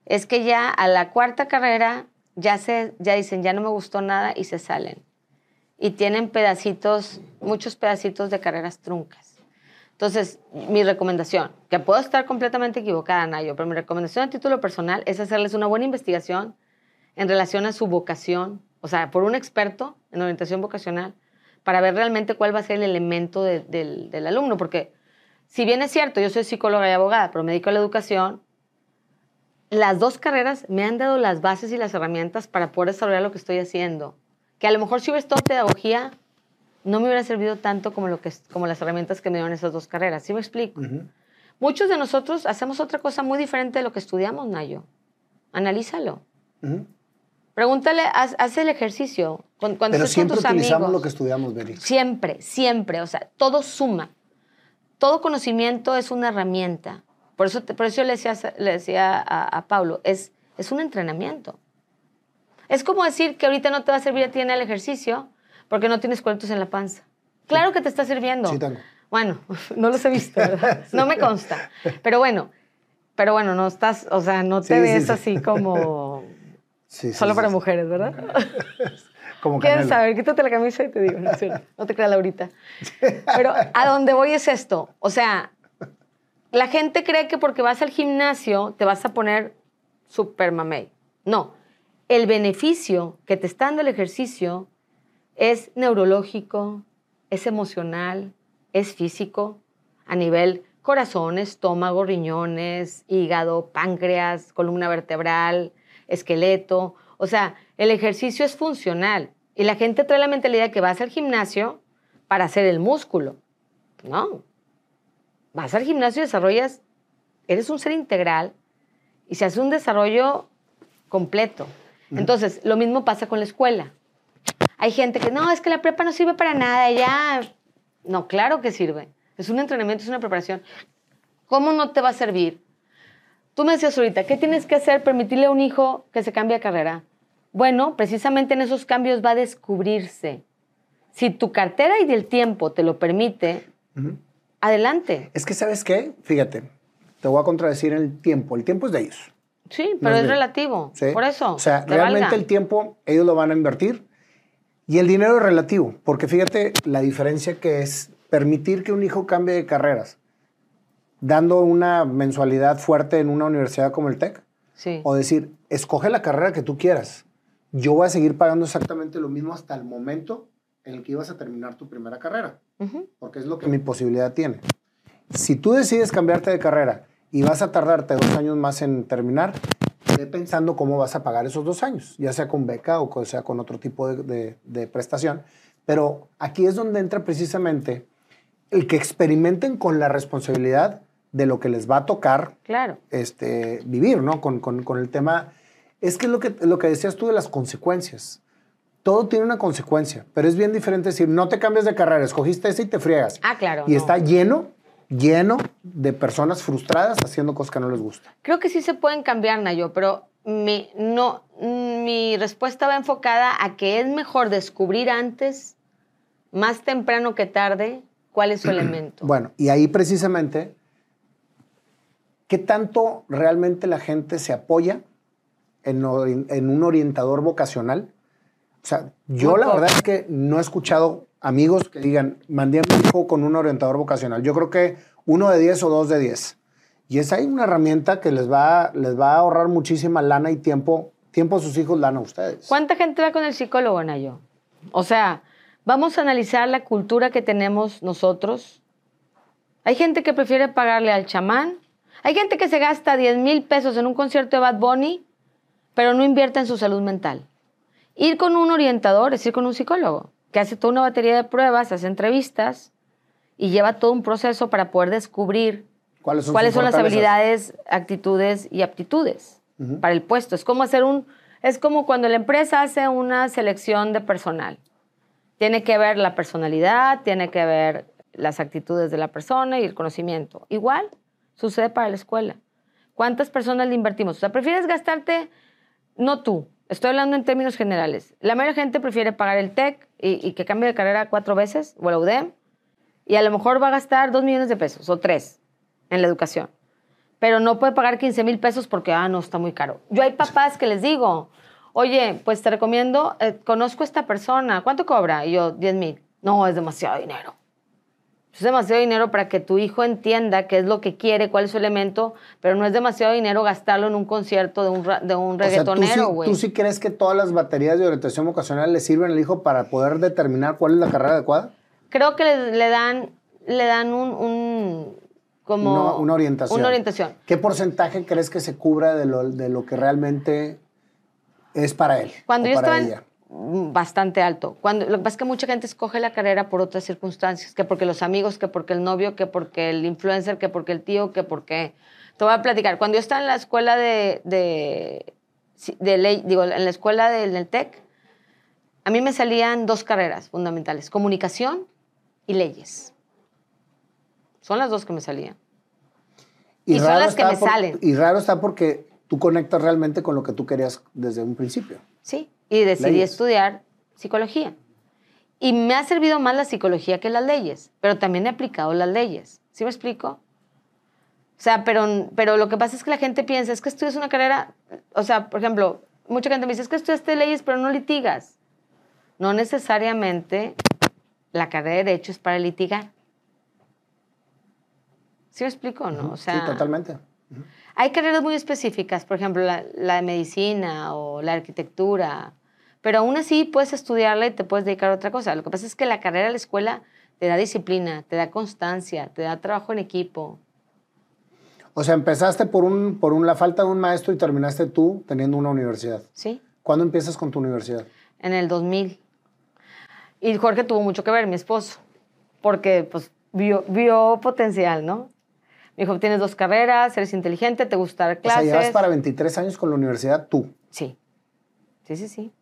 es que ya a la cuarta carrera ya, se, ya dicen, ya no me gustó nada y se salen. Y tienen pedacitos, muchos pedacitos de carreras truncas. Entonces, mi recomendación, que puedo estar completamente equivocada, Nayo, pero mi recomendación a título personal es hacerles una buena investigación en relación a su vocación, o sea, por un experto en orientación vocacional, para ver realmente cuál va a ser el elemento del, del alumno, porque si bien es cierto, yo soy psicóloga y abogada, pero me dedico a la educación, las dos carreras me han dado las bases y las herramientas para poder desarrollar lo que estoy haciendo. Que a lo mejor si hubiera estado pedagogía, no me hubiera servido tanto como, lo que, como las herramientas que me dieron esas dos carreras. ¿Sí me explico? Muchos de nosotros hacemos otra cosa muy diferente de lo que estudiamos, Nayo. Analízalo. Pregúntale, haz, el ejercicio. Cuando, Pero siempre utilizamos lo que estudiamos, Beri. Siempre, siempre. O sea, todo suma todo conocimiento es una herramienta. Por eso, por eso le decía, le decía a, Pablo, es, es un entrenamiento. Es como decir que ahorita no te va a servir a ti en el ejercicio porque no tienes cuentos en la panza. Claro que te está sirviendo. Sí, tengo. Bueno, no los he visto, ¿verdad? No me consta. Pero bueno, pero bueno, no estás, o sea, no te ves así como solo para mujeres, ¿verdad? Como ¿Quieres saber? Quítate la camisa y te digo, no, no te creas Laurita. Pero a donde voy es esto. O sea, la gente cree que porque vas al gimnasio te vas a poner super mamey. No, el beneficio que te está dando el ejercicio es neurológico, es emocional, es físico, a nivel corazón, estómago, riñones, hígado, páncreas, columna vertebral, esqueleto. O sea, el ejercicio es funcional. Y la gente trae la mentalidad que vas al gimnasio para hacer el músculo. No. Vas al gimnasio y desarrollas, eres un ser integral y se hace un desarrollo completo. Entonces, lo mismo pasa con la escuela. Hay gente que, no, es que la prepa no sirve para nada, ya. No, claro que sirve. Es un entrenamiento, es una preparación. ¿Cómo no te va a servir? Tú me decías ahorita, ¿qué tienes que hacer? Permitirle a un hijo que se cambie de carrera. Bueno, precisamente en esos cambios va a descubrirse. Si tu cartera y el tiempo te lo permite, adelante. Es que, ¿sabes qué? Fíjate, te voy a contradecir el tiempo. El tiempo es de ellos. Sí, pero es, relativo. Por eso. O sea, realmente el tiempo ellos lo van a invertir y el dinero es relativo, porque fíjate la diferencia que es permitir que un hijo cambie de carreras, dando una mensualidad fuerte en una universidad como el TEC. Sí. O decir, escoge la carrera que tú quieras. Yo voy a seguir pagando exactamente lo mismo hasta el momento en el que ibas a terminar tu primera carrera, porque es lo que mi posibilidad tiene. Si tú decides cambiarte de carrera y vas a tardarte dos años más en terminar, ve pensando cómo vas a pagar esos dos años, ya sea con beca o sea con otro tipo de, de, prestación. Pero aquí es donde entra precisamente el que experimenten con la responsabilidad de lo que les va a tocar claro. este, vivir, ¿no? Con, con, con, el tema, es que lo, que lo que decías tú de las consecuencias. Todo tiene una consecuencia, pero es bien diferente decir, no te cambies de carrera, escogiste ese y te friegas. Ah, claro. Y está lleno lleno de personas frustradas haciendo cosas que no les gustan. Creo que sí se pueden cambiar, Nayo, pero mi, no, mi respuesta va enfocada a que es mejor descubrir antes, más temprano que tarde, cuál es su elemento. Bueno, y ahí precisamente, ¿qué tanto realmente la gente se apoya en, en un orientador vocacional? O sea, yo la verdad es que no he escuchado amigos que digan, mandé a mi hijo con un orientador vocacional. Yo creo que uno de 10 o dos de 10. Y es ahí una herramienta que les va, les va a ahorrar muchísima lana y tiempo, tiempo a sus hijos, lana a ustedes. ¿Cuánta gente va con el psicólogo, Nayo? O sea, vamos a analizar la cultura que tenemos nosotros. Hay gente que prefiere pagarle al chamán. Hay gente que se gasta 10 mil pesos en un concierto de Bad Bunny, pero no invierte en su salud mental. Ir con un orientador es ir con un psicólogo que hace toda una batería de pruebas, hace entrevistas y lleva todo un proceso para poder descubrir cuáles son, las habilidades, actitudes y aptitudes para el puesto. Es como hacer un, es como cuando la empresa hace una selección de personal. Tiene que ver la personalidad, tiene que ver las actitudes de la persona y el conocimiento. Igual sucede para la escuela. ¿Cuántas personas le invertimos? O sea, prefieres gastarte, no tú, Estoy hablando en términos generales. La mayoría gente prefiere pagar el TEC y, que cambie de carrera cuatro veces, o la UDEM, y a lo mejor va a gastar dos millones de pesos o tres en la educación. Pero no puede pagar 15 mil pesos porque, ah, no, está muy caro. Yo hay papás que les digo, oye, pues te recomiendo, eh, conozco a esta persona, ¿cuánto cobra? Y yo, 10 mil. No, es demasiado dinero es demasiado dinero para que tu hijo entienda qué es lo que quiere, cuál es su elemento, pero no es demasiado dinero gastarlo en un concierto de un, de un reggaetonero, güey. ¿tú, sí, crees que todas las baterías de orientación vocacional le sirven al hijo para poder determinar cuál es la carrera adecuada? Creo que le, dan, le dan un, como una orientación. Una orientación. ¿Qué porcentaje crees que se cubra de lo, de lo que realmente es para él? Cuando yo para estaba, bastante alto. Cuando, lo que pasa es que mucha gente escoge la carrera por otras circunstancias, que porque los amigos, que porque el novio, que porque el influencer, que porque el tío, que porque... Te voy a platicar. Cuando yo estaba en la escuela de, de, de ley, digo, en la escuela del TEC, a mí me salían dos carreras fundamentales, comunicación y leyes. Son las dos que me salían. Y, son las que me salen. Y raro está porque tú conectas realmente con lo que tú querías desde un principio. Sí, y decidí estudiar psicología. Y me ha servido más la psicología que las leyes, pero también he aplicado las leyes. ¿Sí me explico? O sea, pero, pero lo que pasa es que la gente piensa, es que estudias una carrera, o sea, por ejemplo, mucha gente me dice, es que estudiaste leyes, pero no litigas. No necesariamente la carrera de Derecho es para litigar. ¿Sí me explico, no? O sea, sí, totalmente. Hay carreras muy específicas, por ejemplo, la, la de medicina o la arquitectura, pero aún así puedes estudiarla y te puedes dedicar a otra cosa. Lo que pasa es que la carrera de la escuela te da disciplina, te da constancia, te da trabajo en equipo. O sea, empezaste por, un, por un, la falta de un maestro y terminaste tú teniendo una universidad. Sí, ¿Cuándo empiezas con tu universidad? en el 2000. Y Jorge tuvo mucho que ver, mi esposo, porque pues vio, vio potencial, ¿no? Me dijo, tienes dos carreras, eres inteligente, te gusta dar O clases. sea, llevas para 23 años con la universidad tú. Sí, sí, sí, sí.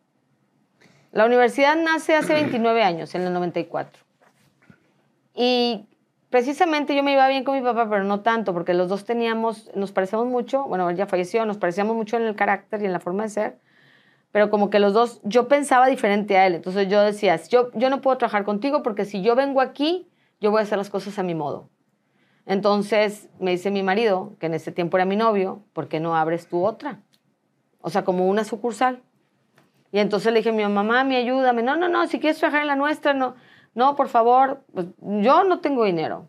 La universidad nace hace 29 años, en el 94. Y precisamente yo me iba bien con mi papá, pero no tanto, porque los dos teníamos, nos parecíamos mucho, bueno, él ya falleció, nos parecíamos mucho en el carácter y en la forma de ser, pero como que los dos, yo pensaba diferente a él, entonces yo decía, yo, yo no puedo trabajar contigo porque si yo vengo aquí, yo voy a hacer las cosas a mi modo. Entonces me dice mi marido, que en ese tiempo era mi novio, ¿por qué no abres tú otra? O sea, como una sucursal. Y entonces le dije a mi mamá, mami, ayúdame. No, no, no, si quieres trabajar en la nuestra, no. No, por favor, pues yo no tengo dinero.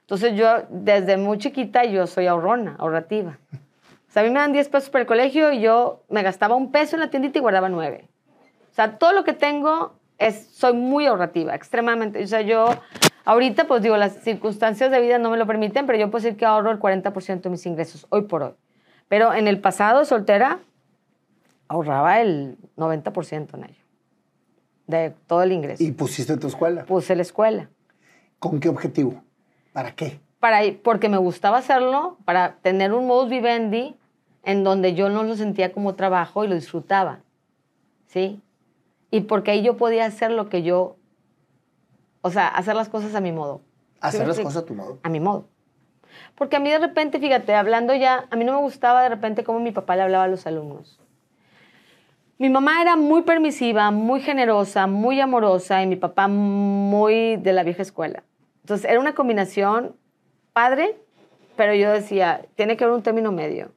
Entonces yo, desde muy chiquita, yo soy ahorrona, ahorrativa. O sea, a mí me dan 10 pesos para el colegio y yo me gastaba un peso en la tiendita y guardaba nueve. O sea, todo lo que tengo es, soy muy ahorrativa, extremadamente. O sea, yo, ahorita, pues digo, las circunstancias de vida no me lo permiten, pero yo puedo decir que ahorro el 40% de mis ingresos, hoy por hoy. Pero en el pasado, soltera, ahorraba el 90% en ello, de todo el ingreso. Y pusiste tu escuela. Puse la escuela. ¿Con qué objetivo? ¿Para qué? Para, porque me gustaba hacerlo, para tener un modus vivendi en donde yo no lo sentía como trabajo y lo disfrutaba. ¿Sí? Y porque ahí yo podía hacer lo que yo, o sea, hacer las cosas a mi modo. ¿Sí Hacer las cosas a tu modo. A mi modo. Porque a mí de repente, fíjate, hablando ya, a mí no me gustaba de repente cómo mi papá le hablaba a los alumnos. Mi mamá era muy permisiva, muy generosa, muy amorosa y mi papá muy de la vieja escuela. Entonces era una combinación padre, pero yo decía, tiene que haber un término medio.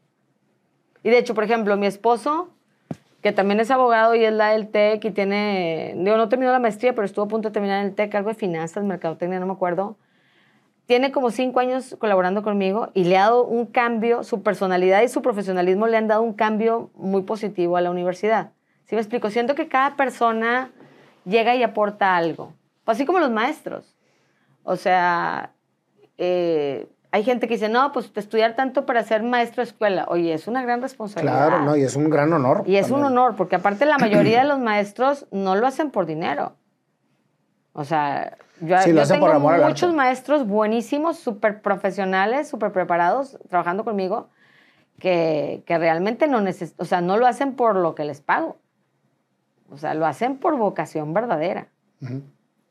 Y de hecho, por ejemplo, mi esposo, que también es abogado y es la del TEC y tiene, digo, no terminó la maestría, pero estuvo a punto de terminar el TEC, algo de finanzas, mercadotecnia, no me acuerdo. Tiene como cinco años colaborando conmigo y le ha dado un cambio, su personalidad y su profesionalismo le han dado un cambio muy positivo a la universidad. ¿Sí me explico? Siento que cada persona llega y aporta algo. Pues así como los maestros. O sea, eh, hay gente que dice, no, pues estudiar tanto para ser maestro de escuela. Oye, es una gran responsabilidad. Claro, no, y es un gran honor. Y es un honor, porque aparte la mayoría de los maestros no lo hacen por dinero. O sea, yo, Sí, yo por tengo muchos maestros buenísimos, súper profesionales, súper preparados, trabajando conmigo, que, que realmente no neces o sea, no lo hacen por lo que les pago. O sea, lo hacen por vocación verdadera. Ujú.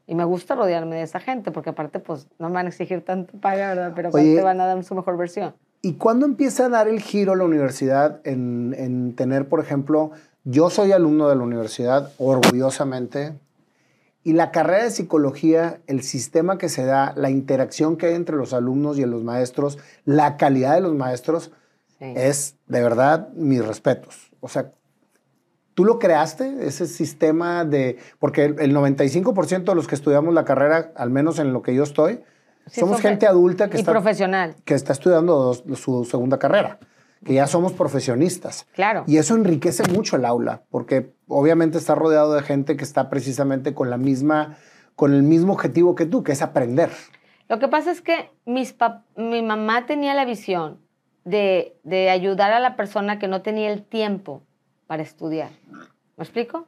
Y me gusta rodearme de esa gente, porque aparte, pues, no me van a exigir tanto paga, ¿verdad? Pero Oye, van a dar su mejor versión. ¿Y cuándo empieza a dar el giro la universidad en, en tener, por ejemplo, yo soy alumno de la universidad, orgullosamente, y la carrera de psicología, el sistema que se da, la interacción que hay entre los alumnos y los maestros, la calidad de los maestros, Sí. es de verdad mis respetos. O sea, ¿tú lo creaste, ese sistema de...? Porque el, el 95% de los que estudiamos la carrera, al menos en lo que yo estoy, Sí, somos gente ge- adulta que y está profesional, que está estudiando dos- su segunda carrera, que ya somos profesionistas. claro. Y eso enriquece mucho el aula, porque obviamente está rodeado de gente que está precisamente con la misma, con el mismo objetivo que tú, que es aprender. Lo que pasa es que mis mi mamá tenía la visión de, de ayudar a la persona que no tenía el tiempo para estudiar. ¿Me explico?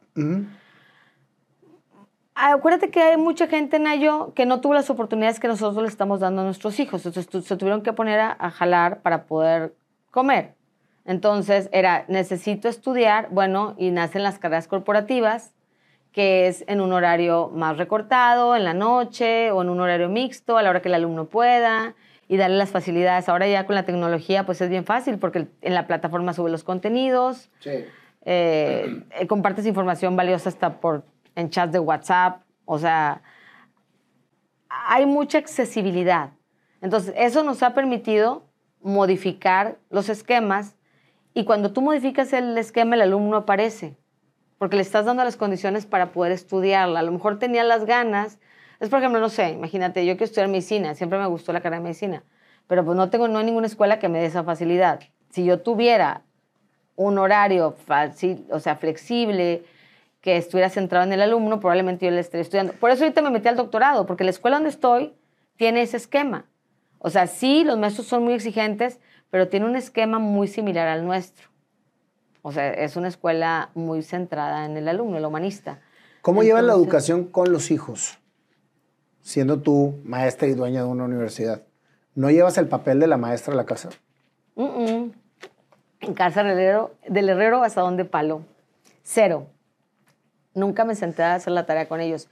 Ah, Acuérdate que hay mucha gente en Ayo que no tuvo las oportunidades que nosotros le estamos dando a nuestros hijos. Entonces se tuvieron que poner a, a jalar para poder comer. Entonces era, necesito estudiar, bueno, y nacen las carreras corporativas, que es en un horario más recortado, en la noche o en un horario mixto, a la hora que el alumno pueda, y darle las facilidades. Ahora ya con la tecnología pues es bien fácil porque en la plataforma sube los contenidos, eh, eh, compartes información valiosa hasta por en chats de WhatsApp, o sea, hay mucha accesibilidad. Entonces, eso nos ha permitido modificar los esquemas y cuando tú modificas el esquema, el alumno aparece, porque le estás dando las condiciones para poder estudiarla. A lo mejor tenía las ganas. Es, por ejemplo, no sé, imagínate, yo quiero estudiar medicina, siempre me gustó la carrera de medicina, pero pues no tengo, no hay ninguna escuela que me dé esa facilidad. Si yo tuviera un horario fácil, o sea, flexible, que estuviera centrado en el alumno, probablemente yo le estaría estudiando. Por eso ahorita me metí al doctorado, porque la escuela donde estoy tiene ese esquema. O sea, sí, los maestros son muy exigentes, pero tiene un esquema muy similar al nuestro. O sea, es una escuela muy centrada en el alumno, el humanista. ¿Cómo llevan la educación con los hijos? Siendo tú maestra y dueña de una universidad. ¿No llevas el papel de la maestra a la casa? En casa del herrero, del herrero hasta donde palo. Cero. Nunca me senté a hacer la tarea con ellos.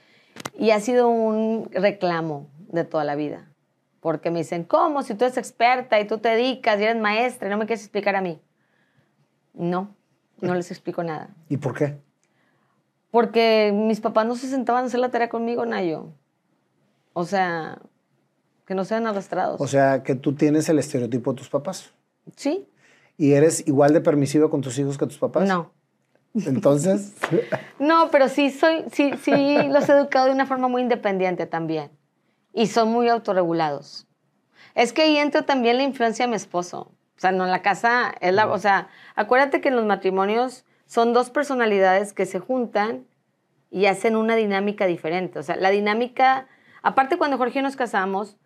Y ha sido un reclamo de toda la vida. Porque me dicen, ¿cómo? Si tú eres experta y tú te dedicas y eres maestra y no me quieres explicar a mí. No, no les explico nada. ¿Y por qué? Porque mis papás no se sentaban a hacer la tarea conmigo, Nayo. O sea, que no sean arrastrados. O sea, que tú tienes el estereotipo de tus papás. Sí. ¿Y eres igual de permisivo con tus hijos que tus papás? No. Entonces. no, pero sí soy, sí, sí los he educado de una forma muy independiente también. Y son muy autorregulados. Es que ahí entra también la influencia de mi esposo. O sea, no, en la casa es la. O sea, acuérdate que en los matrimonios son dos personalidades que se juntan y hacen una dinámica diferente. O sea, la dinámica. Aparte, cuando Jorge y nos casamos,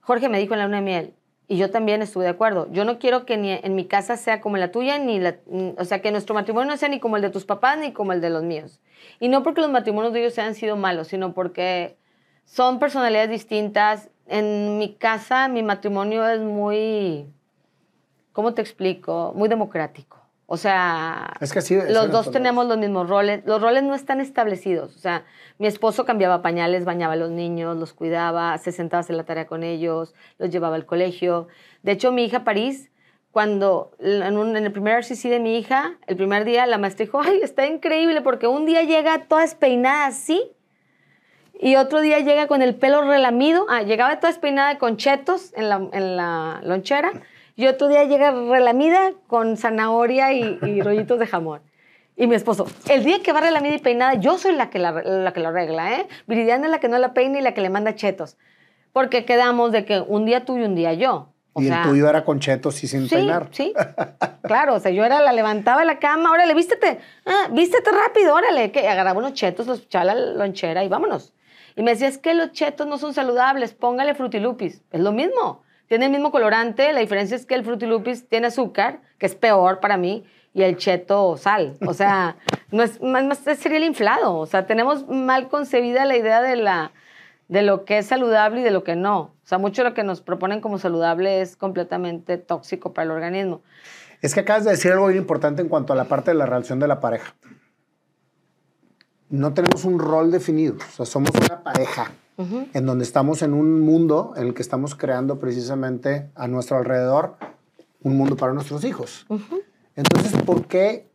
Jorge me dijo en la luna de miel, y yo también estuve de acuerdo. Yo no quiero que ni en mi casa sea como la tuya, ni la, o sea, que nuestro matrimonio no sea ni como el de tus papás, ni como el de los míos. Y no porque los matrimonios de ellos hayan sido malos, sino porque son personalidades distintas. En mi casa, mi matrimonio es muy, ¿cómo te explico? Muy democrático. O sea, es que sí, los dos tenemos los mismos roles. Los roles no están establecidos. O sea, mi esposo cambiaba pañales, bañaba a los niños, los cuidaba, se sentaba a hacer la tarea con ellos, los llevaba al colegio. De hecho, mi hija París, cuando en, el primer RCC de mi hija, el primer día, la maestra dijo, ay, está increíble porque un día llega toda despeinada así y otro día llega con el pelo relamido. Ah, llegaba toda despeinada con chetos en la, en la lonchera y otro día llega relamida con zanahoria y, rollitos de jamón. Y mi esposo, el día que va relamida y peinada, yo soy la que, la, que lo arregla, ¿eh? Viridiana es la que no la peina y la que le manda chetos. Porque quedamos de que un día tú y un día yo. y el tuyo era con chetos y sin peinar. Sí, claro, o sea, yo era la levantaba de la cama, órale, vístete, ah, vístete rápido, órale, que agarraba unos chetos, los echaba la lonchera y vámonos. Y me decía, es que los chetos no son saludables, póngale frutilupis. Es lo mismo. Tiene el mismo colorante, la diferencia es que el Fruity tiene azúcar, que es peor para mí, y el cheto sal. O sea, no es, más, sería el inflado. O sea, tenemos mal concebida la idea de, la, de lo que es saludable y de lo que no. O sea, mucho de lo que nos proponen como saludable es completamente tóxico para el organismo. Es que acabas de decir algo bien importante en cuanto a la parte de la relación de la pareja. No tenemos un rol definido, o sea, somos una pareja en donde estamos en un mundo en el que estamos creando precisamente a nuestro alrededor un mundo para nuestros hijos. Entonces, ¿por qué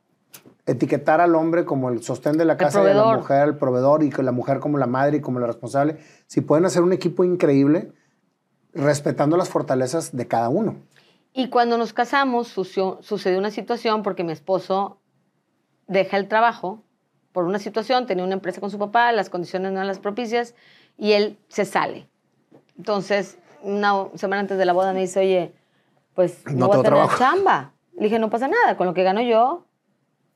etiquetar al hombre como el sostén de la casa y a la mujer el proveedor y que la mujer como la madre y como la responsable? Si pueden hacer un equipo increíble respetando las fortalezas de cada uno. Y cuando nos casamos sucedió una situación porque mi esposo deja el trabajo por una situación, tenía una empresa con su papá, las condiciones no eran las propicias y él se sale. Entonces, una semana antes de la boda me dice, oye, pues no, voy a tener chamba. Le dije, no pasa nada, con lo que gano yo,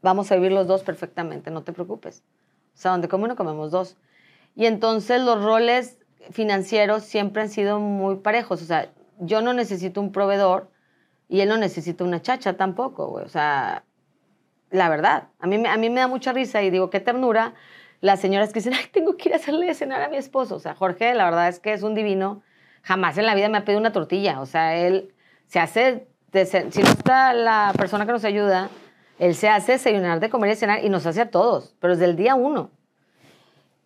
vamos a vivir los dos perfectamente, no te preocupes. O sea, donde come uno, comemos dos. Y entonces los roles financieros siempre han sido muy parejos. O sea, yo no necesito un proveedor y él no necesita una chacha tampoco, güey. O sea, la verdad, a mí, a mí me da mucha risa y digo, qué ternura las señoras que dicen, ay, tengo que ir a hacerle de cenar a mi esposo. O sea, Jorge, la verdad es que es un divino. Jamás en la vida me ha pedido una tortilla. O sea, él se hace, si no está la persona que nos ayuda, él se hace desayunar, de comer y cenar y nos hace a todos, pero desde el día uno.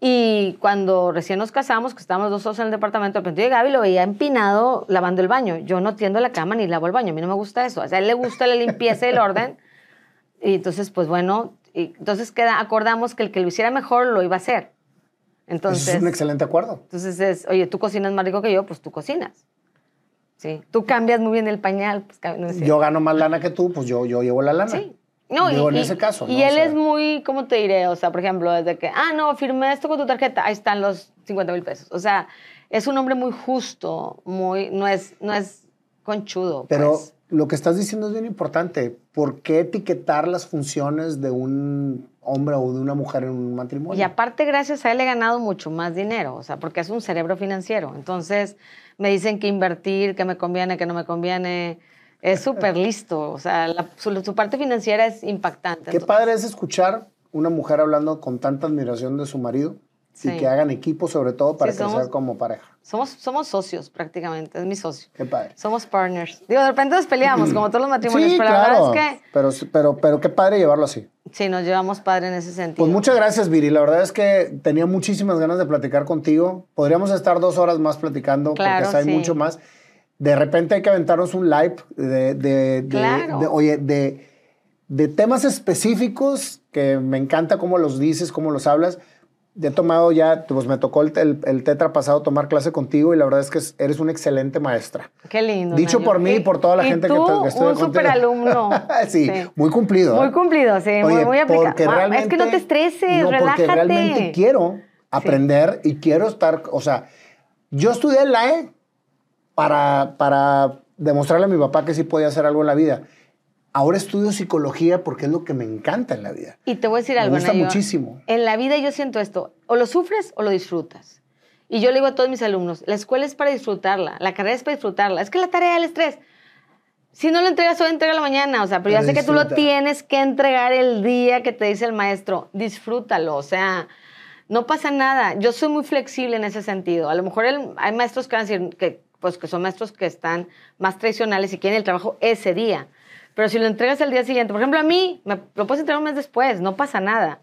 Y cuando recién nos casamos, que estábamos dos solos en el departamento, de repente Gaby lo veía empinado lavando el baño. Yo no tiendo la cama ni lavo el baño, a mí no me gusta eso. O sea, él le gusta la limpieza y el orden. Y entonces, pues bueno, y entonces queda, acordamos que el que lo hiciera mejor lo iba a hacer. Entonces, es un excelente acuerdo. Entonces es, oye, tú cocinas más rico que yo, pues tú cocinas. Sí. Tú cambias muy bien el pañal. Pues, no yo gano más lana que tú, pues yo, yo llevo la lana. Sí. No, y, en ese caso. Y él es muy, ¿cómo te diré? O sea, por ejemplo, desde que, ah, no, firmé esto con tu tarjeta, ahí están los 50 mil pesos. O sea, es un hombre muy justo, muy, no es, no es conchudo. Pero pues. Lo que estás diciendo es bien importante. ¿Por qué etiquetar las funciones de un hombre o de una mujer en un matrimonio? Y aparte, gracias a él he ganado mucho más dinero, o sea, porque es un cerebro financiero. Entonces, me dicen que invertir, que me conviene, que no me conviene. Es súper listo, o sea, la- su, su parte financiera es impactante. Qué Entonces, padre es escuchar una mujer hablando con tanta admiración de su marido Sí. y que hagan equipo sobre todo para Sí, crecer somos- como pareja. Somos, somos socios prácticamente, es mi socio. Qué padre. Somos partners. Digo, de repente nos peleamos, como todos los matrimonios, Sí, pero la claro. verdad es que Pero, pero, pero qué padre llevarlo así. sí, nos llevamos padre en ese sentido. Pues muchas gracias, Viri. La verdad es que tenía muchísimas ganas de platicar contigo. Podríamos estar dos horas más platicando Claro, porque hay sí. mucho más. De repente hay que aventarnos un live de, de, de- Claro. de- oye, de, de temas específicos que me encanta cómo los dices, cómo los hablas. He tomado ya, pues me tocó el, el, el tetra pasado tomar clase contigo y la verdad es que es- eres una excelente maestra. Qué lindo. Dicho Nayo. por mí y por toda la y gente que tú, que estudia un súper alumno. sí, muy cumplido. Muy ¿eh? cumplido, sí, muy, Oye, muy aplicado. porque realmente, es que no te estreses, no, relájate. porque realmente quiero aprender y quiero estar, o sea, yo estudié en la E para, para demostrarle a mi papá que sí podía hacer algo en la vida. Ahora estudio psicología porque es lo que me encanta en la vida. Y te voy a decir Me algo, gusta Nayo. muchísimo. En la vida yo siento esto, o lo sufres o lo disfrutas. Y yo le digo a todos mis alumnos, la escuela es para disfrutarla, la carrera es para disfrutarla. Es que la tarea el estrés. Si no lo entregas hoy, entrega la mañana. O sea, pero, ya sé que tú lo tienes que entregar el día que te dice el maestro. Disfrútalo. O sea, no pasa nada. Yo soy muy flexible en ese sentido. A lo mejor el- hay maestros que van a decir que, pues, que son maestros que están más tradicionales y quieren el trabajo ese día. Pero si lo entregas al día siguiente, por ejemplo, a mí, me, lo puedes entregar un mes después, no pasa nada.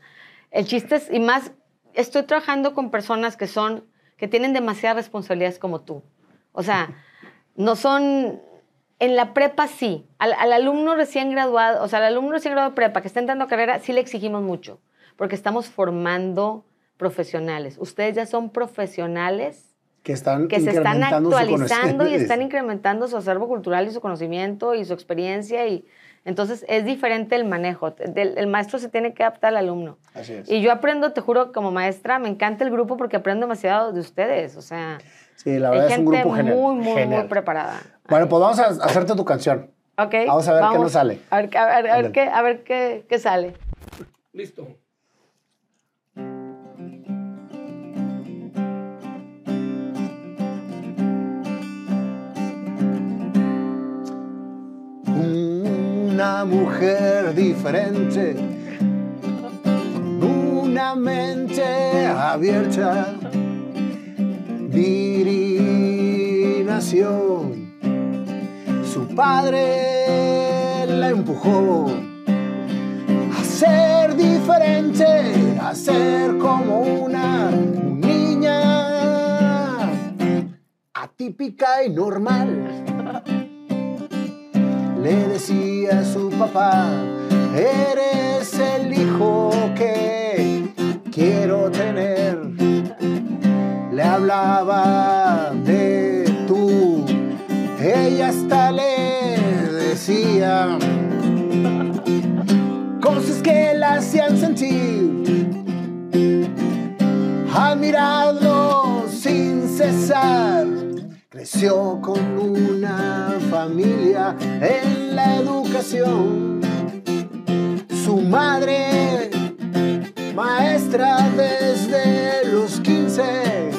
El chiste es, y más, estoy trabajando con personas que son, que tienen demasiadas responsabilidades como tú. O sea, no son, en la prepa sí, al, al alumno recién graduado, o sea, al alumno recién graduado de prepa que está entrando a carrera, sí le exigimos mucho, porque estamos formando profesionales. Ustedes ya son profesionales Que están que se están actualizando y están incrementando su acervo cultural y su conocimiento y su experiencia y entonces es diferente el manejo. Del- el maestro se tiene que adaptar al alumno. Así es. Y yo aprendo, te juro, como maestra, me encanta el grupo porque aprendo demasiado de ustedes. O sea, Sí, la hay verdad es un gente grupo genial. muy, muy, Genial. muy preparada. Bueno, pues vamos a hacerte tu canción. Ok. Vamos a ver qué nos sale. A ver, a ver- a ver qué, a ver qué, qué sale. Listo. Una mujer diferente, una mente abierta. Nació, su padre la empujó a ser diferente, a ser como una niña atípica y normal le decía a su papá, eres el hijo que quiero tener. Le hablaba de tú, ella hasta le decía cosas que la hacían sentir, admirarlo sin cesar. Creció con una familia en la educación. Su madre, maestra desde los 15.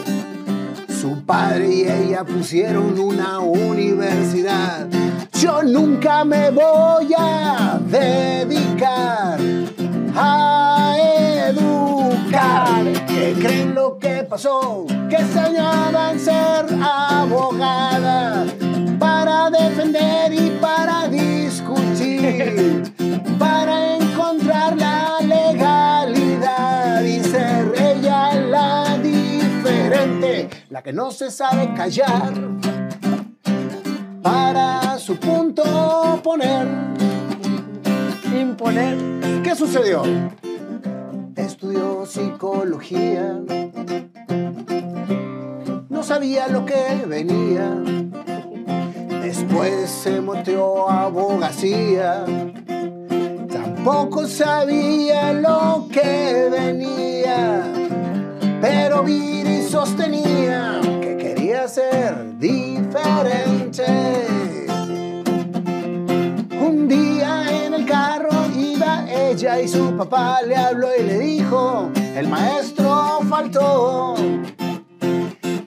Su padre y ella pusieron una universidad. Yo nunca me voy a dedicar a educar. ¿Qué creen lo que pasó? Que soñaban ser abogada para defender y para discutir, para encontrar la legalidad y ser ella la diferente, la que no se sabe callar para su punto poner. Imponer. ¿Qué sucedió? Estudió psicología. No sabía lo que venía. Después se metió a abogacía. Tampoco sabía lo que venía. Pero Viri sostenía que quería ser diferente. Y su papá le habló y le dijo, el maestro faltó.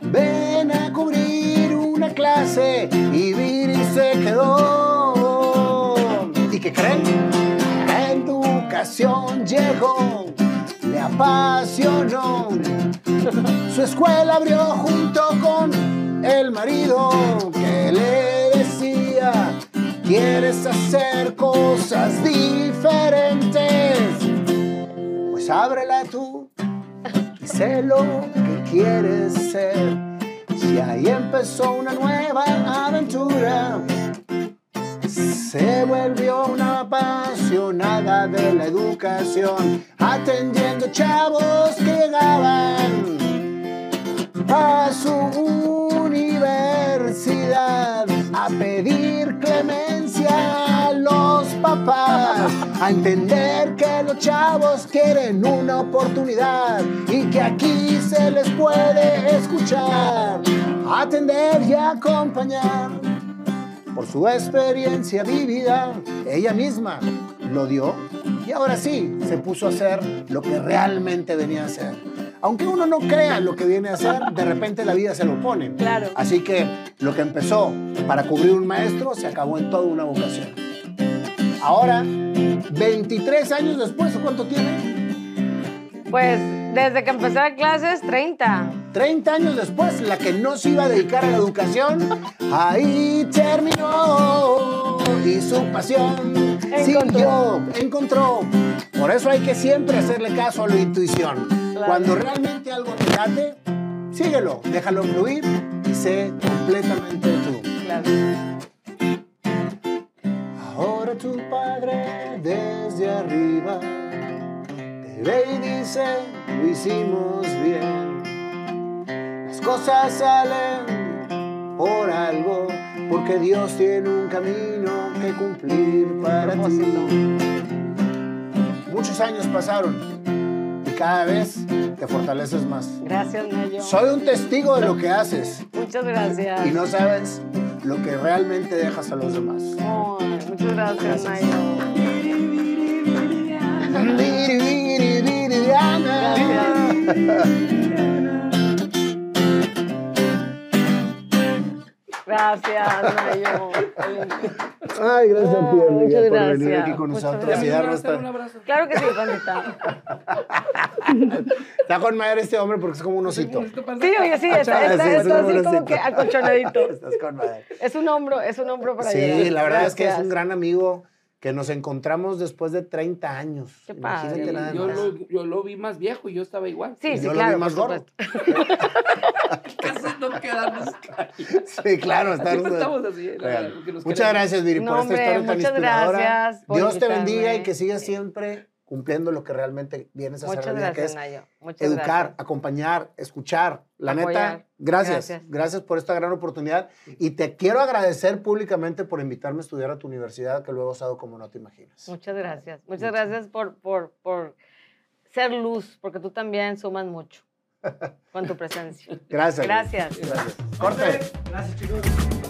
Ven a cubrir una clase y Viri se quedó. ¿Y qué creen? La educación llegó, le apasionó. Su escuela abrió junto con el marido que le decía, ¿quieres hacer cosas diferentes? Pues ábrela tú y sé lo que quieres ser. Si ahí empezó una nueva aventura, se volvió una apasionada de la educación, atendiendo chavos que llegaban a su universidad a pedir clemencia papás, a entender que los chavos quieren una oportunidad y que aquí se les puede escuchar, atender y acompañar. Por su experiencia vivida, ella misma lo dio y ahora sí se puso a hacer lo que realmente venía a hacer. Aunque uno no crea lo que viene a hacer, de repente la vida se lo pone. Claro. Así que lo que empezó para cubrir un maestro se acabó en toda una vocación. Ahora, 23 años después, ¿cuánto tiene? Pues desde que empecé a clases, 30. 30 años después, la que no se iba a dedicar a la educación, ahí terminó. Y su pasión siguió, encontró. Por eso hay que siempre hacerle caso a la intuición. Cuando realmente algo te late, síguelo, déjalo fluir y sé completamente tú. Claro. Tu padre desde arriba te ve y dice, lo hicimos bien. Las cosas salen por algo, porque Dios tiene un camino que cumplir para ti. Muchos años pasaron y cada vez te fortaleces más. Gracias, Nayo. Soy un testigo de lo que haces Muchas gracias. y no sabes lo que realmente dejas a los demás. Muchas gracias, Gracias. Nayo. Viri, Gracias, Nayo. Ay, gracias a ti, amiga, muchas por venir gracias. aquí con Muchas nosotros y darnos Un abrazo. Claro que sí, Juanita. Está con madre este hombre porque es como un osito. Sí, oye, sí, está, está, sí, es está así como que acolchonadito. Estás con madre. Es un hombro, es un hombro para Sí, llegar. la verdad es que es un gran amigo que nos encontramos después de 30 años. Qué padre. Imagínate nada Yo más. lo, yo lo vi más viejo y yo estaba igual. Sí, Y sí, yo lo claro, vi más gordo. Casi no callados. Sí, claro. Estamos- estamos así, verdad, Muchas queremos. gracias, Viri, No, por esta hombre, historia tan muchas inspiradora. gracias por Dios te invitarme. bendiga y que sigas siempre cumpliendo lo que realmente vienes a hacer Muchas vida, que gracias, es Nayo. Muchas educar, gracias. acompañar, escuchar. La neta, gracias, gracias. Gracias. por esta gran oportunidad. Y te quiero agradecer públicamente por invitarme a estudiar a tu universidad, que lo he gozado como no te imaginas. Muchas gracias. Muchas gracias por, por, por ser luz, porque tú también sumas mucho con tu presencia. Gracias. Gracias. Gracias. Corte. Gracias, chicos.